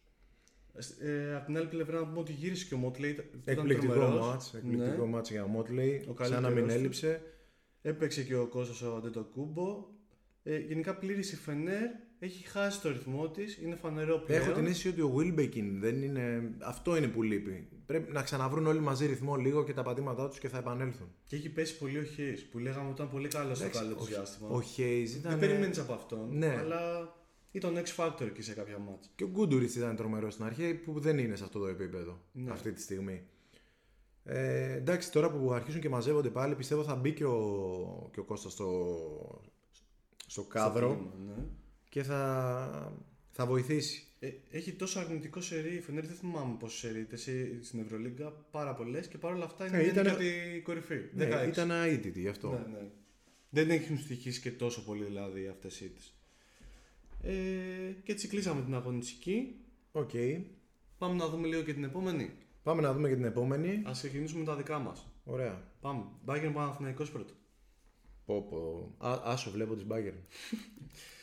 Ε, απ' την άλλη πλευρά να πούμε ότι γύρισε και ο Μότλεϊ. ήταν Εκπληκτικό τρομερός. μάτς, εκπληκτικό Ναι. μάτς για Μότλεϊ, Ο σαν να μην καλύτερος του. έλειψε. Έπαιξε και ο Κώστας ο Αντετοκούμπο. Ε, γενικά πλήρη η Φενέρ. Έχει χάσει το ρυθμό της. Είναι φανερό πλέον. Έχω την αίσθηση ότι ο Wilbekin δεν είναι. Αυτό είναι που λείπει. Πρέπει να ξαναβρούν όλοι μαζί ρυθμό λίγο και τα πατήματά τους και θα επανέλθουν. Και έχει πέσει πολύ ο Χέις που λέγαμε ότι ήταν πολύ καλός στο Εντάξει, καλό του ο- διάστημα. Ο Hayes ήταν. Δεν περιμένεις από αυτόν. Ναι. Αλλά ήταν X Factor εκεί σε κάποια μάτς. Και ο Γκούντουριτ ήταν τρομερός στην αρχή που δεν είναι σε αυτό το επίπεδο Ναι. αυτή τη στιγμή. Ε, εντάξει, τώρα που αρχίζουν και μαζεύονται πάλι, πιστεύω θα μπει και ο, και ο Κώστας στο, στο κάδρο Στο κλίμα, ναι. Και θα, θα βοηθήσει. Ε, έχει τόσο αρνητικό σερί η Φενέρ, δεν θυμάμαι πόσες σερί είτε σε- στην Ευρωλίγκα, πάρα πολλές και παρόλα αυτά είναι Ε, ε, ήταν- ήταν... τη κορυφή. Ναι, 16. ήταν αήττητη γι' αυτό. Ναι, ναι. Δεν έχουν στοιχήσει και τόσο πολύ δηλαδή αυτές οι ήττες. Ε, και έτσι κλείσαμε την αγωνιστική. Οκ. Πάμε να δούμε λίγο και την επόμενη. Πάμε να δούμε και την επόμενη. Ας ξεκινήσουμε με τα δικά μας. Ωραία. Πάμε. Μπάγερν Παναθηναϊκός πρώτο. Πω, πω. Α, άσο βλέπω της Bayern.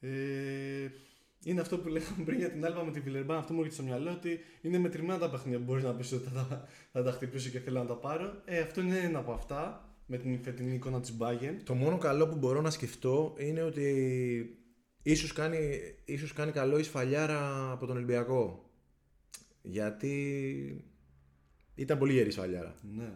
Ε, είναι αυτό που λέγαμε πριν για την Άλβα με τη Βιλερμπάν. Αυτό μου έρχεται στο μυαλό ότι είναι μετρημένα τα παιχνίδια που μπορείς να πεις ότι θα, τα- θα τα χτυπήσω και θέλω να τα πάρω. Ε, αυτό είναι ένα από αυτά με την φετινή εικόνα της Bayern. Το μόνο καλό που μπορώ να σκεφτώ είναι ότι ίσως κάνει, ίσως κάνει καλό η σφαλιάρα από τον Ολυμπιακό. Γιατί ήταν πολύ γερή η σφαλιάρα. Ναι.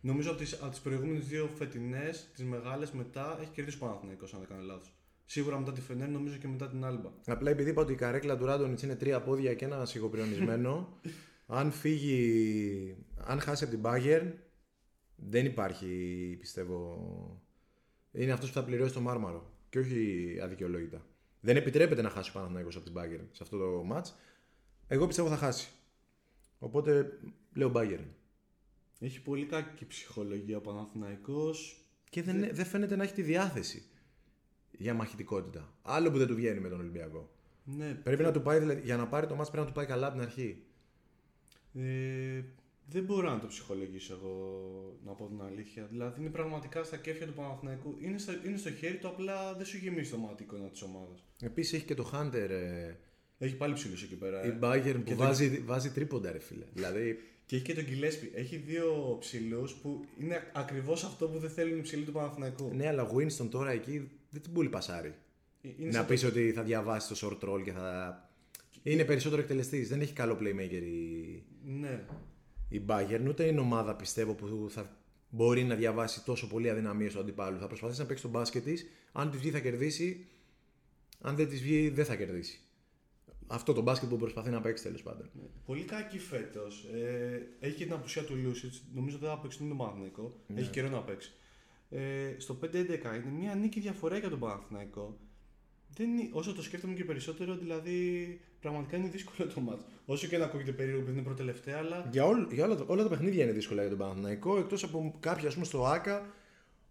Νομίζω από τι από τις προηγούμενες δύο φετινές, τις μεγάλες μετά, έχει κερδίσει ο Παναθηναϊκός αν δεν κάνω λάθος. Σίγουρα μετά τη Φενέρ, νομίζω και μετά την Άλμπα. Απλά επειδή είπα ότι η καρέκλα του Ράντονιτς είναι τρία πόδια και ένα σιγοπριονισμένο, αν φύγει, αν χάσει από την Bayern, δεν υπάρχει, πιστεύω, είναι αυτός που θα πληρώσει το μάρμαρο και όχι αδικαιολόγητα. Δεν επιτρέπεται να χάσει ο Παναθηναϊκός από την Bayern σε αυτό το match. Εγώ πιστεύω θα χάσει. Οπότε λέω Bayern. Έχει πολύ κακή ψυχολογία ο Παναθηναϊκός. Και δεν, δεν φαίνεται να έχει τη διάθεση για μαχητικότητα. Άλλο που δεν του βγαίνει με τον Ολυμπιακό. Ναι, Πρέπει να του πάει, δηλαδή, για να πάρει το match πρέπει να του πάει καλά από την αρχή. Ε, δεν μπορώ να το ψυχολογήσω εγώ, να πω την αλήθεια. Δηλαδή είναι πραγματικά στα κέφια του Παναθηναϊκού. Είναι στο, είναι στο χέρι του, απλά δεν σου γεμίζει το μάτι η εικόνα της ομάδας. Επίσης έχει και το Hunter, ε, Έχει πάλι ψηλούς εκεί πέρα. η Ε. Bayern που Και το- βάζει, βάζει τρίποντα, ρε φίλε. δηλαδή Και έχει και τον Gillespie. Έχει δύο ψηλούς που είναι ακριβώς αυτό που δεν θέλουν οι ψηλοί του Παναθηναϊκού. Ναι, αλλά Winston τώρα εκεί δεν την πουλεί πασάρι. Ε, Είναι να σαν πεις ότι θα διαβάσει το short roll και θα. Είναι περισσότερο εκτελεστής. Δεν έχει καλό playmaker η, Ναι. η Bayern. Ούτε είναι ομάδα πιστεύω που θα μπορεί να διαβάσει τόσο πολύ αδυναμίες του αντιπάλου. Θα προσπαθήσει να παίξει τον μπάσκετ της. Αν της βγει θα κερδίσει. Αν δεν της βγει δεν θα κερδίσει. Αυτό το μπάσκετ που προσπαθεί να παίξει τέλος πάντων. Πολύ κακή φέτος. Ε, έχει και την απουσία του Λούσιτς. Νομίζω δεν θα παίξει τον Παναθηναϊκό. Ναι. Έχει καιρό να παίξει. Ε, στο 5-11 είναι μια νίκη διαφορά για τον Παναθηναϊκό. Δεν είναι, όσο το σκέφτομαι και περισσότερο, δηλαδή πραγματικά είναι δύσκολο το μάτς. Όσο και να ακούγεται περίεργο επειδή είναι πρώτη-τελευταία, αλλά Για, όλ, για όλα, τα- όλα τα παιχνίδια είναι δύσκολα για τον Παναθηναϊκό εκτός από κάποια, ας πούμε, στο ΑΚΑ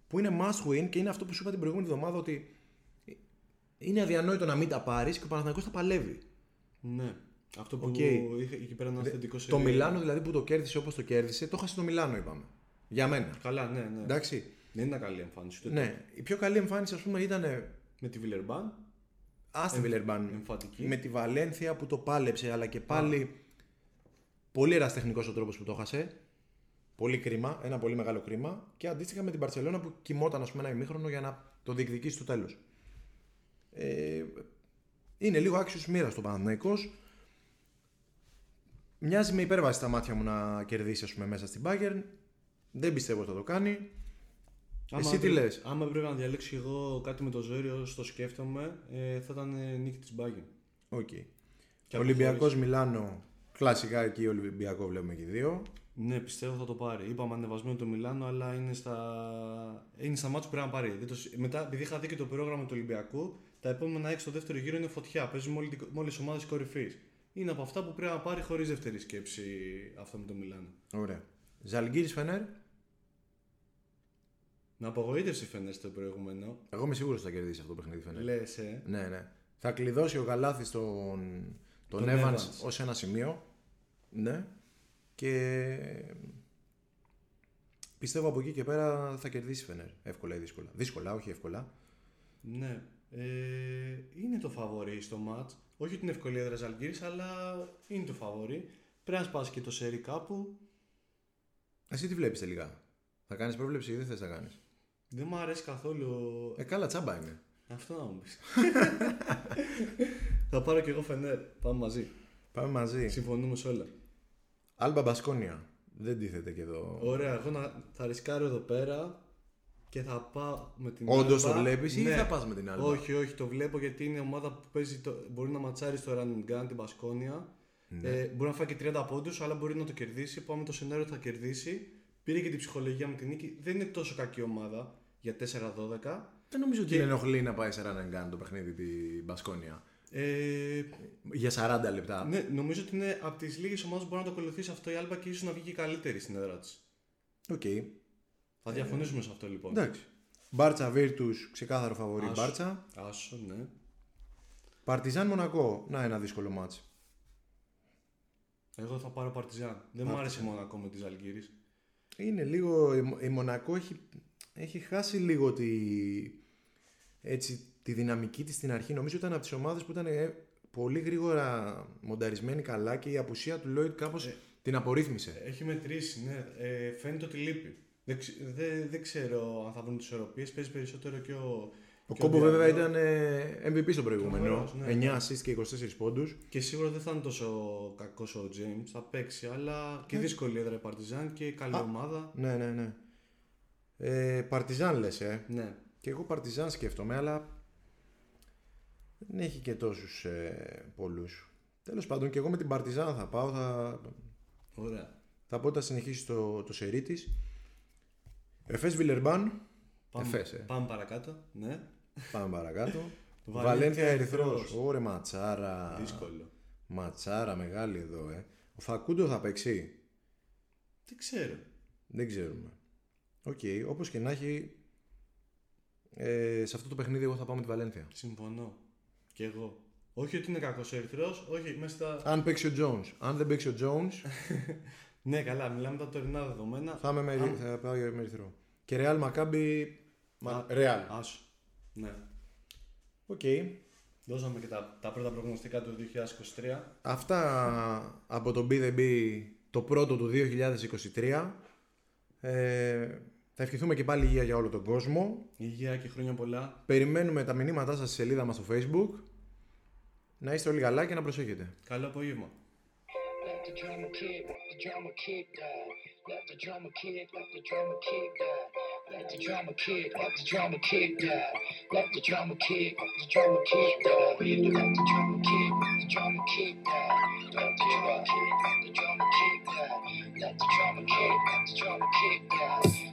που είναι must win και είναι αυτό που σου είπα την προηγούμενη εβδομάδα ότι είναι αδιανόητο να μην τα πάρεις και ο Παναθηναϊκός θα παλεύει. ναι. Αυτό που Οκ. είχε εκεί πέρα ένα αυθεντικό Το σερί. Μιλάνο δηλαδή που το κέρδισε όπως το κέρδισε, το έχασε το Μιλάνο, είπαμε. Για μένα. Καλά, ναι, ναι. Εντάξει. Δεν είναι καλή εμφάνιση. Ούτε Ναι. Η πιο καλή εμφάνιση, ας πούμε, ήταν. Με τη Βιλερμπάν, Άστι Βιλερμπάν. εμφατική. Με τη Βαλένθια που το πάλεψε, αλλά και πάλι. Πολύ ερασιτεχνικός ο τρόπος που το έχασε. Πολύ κρίμα, ένα πολύ μεγάλο κρίμα. Και αντίστοιχα με την Μπαρτσελόνα που κοιμόταν ας πούμε, ένα ημίχρονο για να το διεκδικήσει στο τέλος. Ε, είναι λίγο άξιος μοίρας του ο Παναθηναϊκός. Μοιάζει με υπέρβαση στα μάτια μου να κερδίσει ας πούμε, μέσα στην Bayern. Δεν πιστεύω ότι θα το κάνει. Εσύ τι έπρεπε- λες; Άμα έπρεπε να διαλέξω εγώ κάτι με το ζόρι όσο το σκέφτομαι, ε, θα ήταν ε, νίκη της Μπάγερν. Οκ. Και Ολυμπιακός Μιλάνο. Κλασικά εκεί Ολυμπιακό βλέπουμε και οι δύο. Ναι, πιστεύω θα το πάρει. Είπαμε ανεβασμένο το Μιλάνο, αλλά είναι στα, είναι στα μάτια που πρέπει να πάρει. Δεν το... συ- Μετά, επειδή είχα δει και το πρόγραμμα του Ολυμπιακού, τα επόμενα έξι στο δεύτερο γύρο είναι φωτιά. Παίζουν με όλε τι ομάδες κορυφής. Είναι από αυτά που πρέπει να πάρει χωρίς δεύτερη σκέψη αυτό με το Μιλάνο. Ωραία. Ζαλγκύρης Φενέρ; Να απογοήτευσε φαίνεται το προηγούμενο. Εγώ είμαι σίγουρος ότι θα κερδίσει αυτό το παιχνίδι Φενέρ. Λες, ε. Ναι, ναι. Θα κλειδώσει ο Γαλάθης τον, τον, Τον Evans, Evans. ως ένα σημείο. Ναι. Και πιστεύω από εκεί και πέρα θα κερδίσει η Φενέρ. Εύκολα ή δύσκολα. Δύσκολα, όχι εύκολα. Ναι. Ε, είναι το φαβορή στο ματ. Όχι ότι είναι ευκολία έδρα Ζαλγκύρης, αλλά είναι το φαβορή. Πρέπει να σπάσει και το σερί κάπου. Εσύ τι βλέπεις τελικά; Θα κάνεις πρόβλεψη ή δεν θες να κάνεις; Δεν μου αρέσει καθόλου. Ε, καλά τσάμπα είναι. Αυτό να μου πεις. Θα πάρω και εγώ φενέρ. Πάμε μαζί. Πάμε μαζί. Συμφωνούμε σε όλα. Άλμπα Μπασκόνια. Δεν τίθεται και εδώ. Ωραία, εγώ να, θα ρισκάρω εδώ πέρα και θα πάω με την Όντως Alba. το βλέπεις ή Ναι. θα πας με την Alba? Όχι, όχι, το βλέπω γιατί είναι ομάδα που παίζει το, μπορεί να ματσάρει στο run and gun την Μπασκόνια. Ναι. Ε, μπορεί να φάει και 30 πόντους, αλλά μπορεί να το κερδίσει. Πάμε το σενάριο ότι θα κερδίσει. Πήρε και την ψυχολογία με την νίκη. Δεν είναι τόσο κακή ομάδα για 4-12. Δεν νομίζω ότι Και- την ενοχλεί να πάει σε run and gun το παιχνίδι την Μπασκόνια. Ε, Για 40 λεπτά. ναι, νομίζω ότι είναι από τις λίγες ομάδες που μπορεί να το ακολουθήσει αυτό η Άλμπα και ίσως να βγει και καλύτερη στην έδρα της. Οκ. Θα διαφωνήσουμε σε αυτό λοιπόν. Εντάξει. Μπάρτσα Βίρτους, ξεκάθαρο φαβορί Άσο. Μπάρτσα. Άσο, ναι. Παρτιζάν Μονακό. Να ένα δύσκολο ματς. Εγώ θα πάρω Παρτιζάν. Δεν μου άρεσε μόνο ακόμα τη Αλγύρη. Είναι λίγο. η- Η Μονακό έχει, έχει χάσει λίγο τη, έτσι, τη δυναμική της στην αρχή. Νομίζω ήταν από τις ομάδες που ήταν ε, πολύ γρήγορα μονταρισμένη καλά και η απουσία του Λόιτ κάπως την απορρίθμισε. Έχει μετρήσει, ναι. Ε, φαίνεται ότι λείπει. Δεν, ξε- δεν, δεν ξέρω αν θα βρουν τις ισορροπίες. Παίζει περισσότερο και ο. Ο και Κόμπο Διαβρό. βέβαια ήταν ε, MVP στο προηγούμενο. Φοβερός, ναι. 9 assist και 24 πόντους. Και σίγουρα δεν θα είναι τόσο κακός ο James. Θα παίξει, αλλά και δύσκολη έδρα η Παρτιζάν και καλή Α. ομάδα. Ναι, ναι, ναι. Ε, Παρτιζάν λες, ε. Ναι. Και εγώ Παρτιζάν σκέφτομαι, αλλά δεν έχει και τόσους ε, πολλούς. Τέλος πάντων και εγώ με την Παρτιζάν θα πάω, θα, Ωραία. θα πω ότι θα συνεχίσει το, το σερί της. Εφές Βιλερμπάν, Πάμε, Εφές, ε. πάμε παρακάτω. Ναι. Πάμε παρακάτω. Βαλένθια Βαλένθια Ερυθρός. Ερυθρός. Ωρε ματσάρα. Δύσκολο. Ματσάρα μεγάλη εδώ, ε. Ο Φακούντο θα παίξει; Δεν ξέρω. Δεν ξέρουμε. Οκ, όπως και να έχει, ε, σε αυτό το παιχνίδι εγώ θα πάω με τη Βαλένθια. Συμφωνώ. Και εγώ. Όχι ότι είναι κακός ο Ερυθρός, όχι μέσα στα. Αν παίξει ο Jones. Αν δεν παίξει ο Jones, Ναι, καλά, μιλάμε τα τωρινά δεδομένα. θα, είμαι με, Αν- θα πάω για με ερυθρό. Και Real Maccabi. Μα... Α, Real. Άσο. Ναι. Οκ. Δώσαμε και τα, τα πρώτα προγνωστικά του 2023. Αυτά από το Be The Be το πρώτο του 2023. Ε, θα ευχηθούμε και πάλι υγεία για όλο τον κόσμο. Υγεία και χρόνια πολλά. Περιμένουμε τα μηνύματά σας στη σελίδα μας στο facebook. Να είστε όλοι καλά και να προσέχετε. Καλό απόγευμα. Let the drummer kick, let the drummer kick die. Let the drama kick, let the drama kick die. Let the drama kick, let the drama kick die. Let the drama kick, let the drama kick die. Let the drama kick, let the drama kick die. Let the drama kick, let the drama kick die. Let the drama kick, let the drama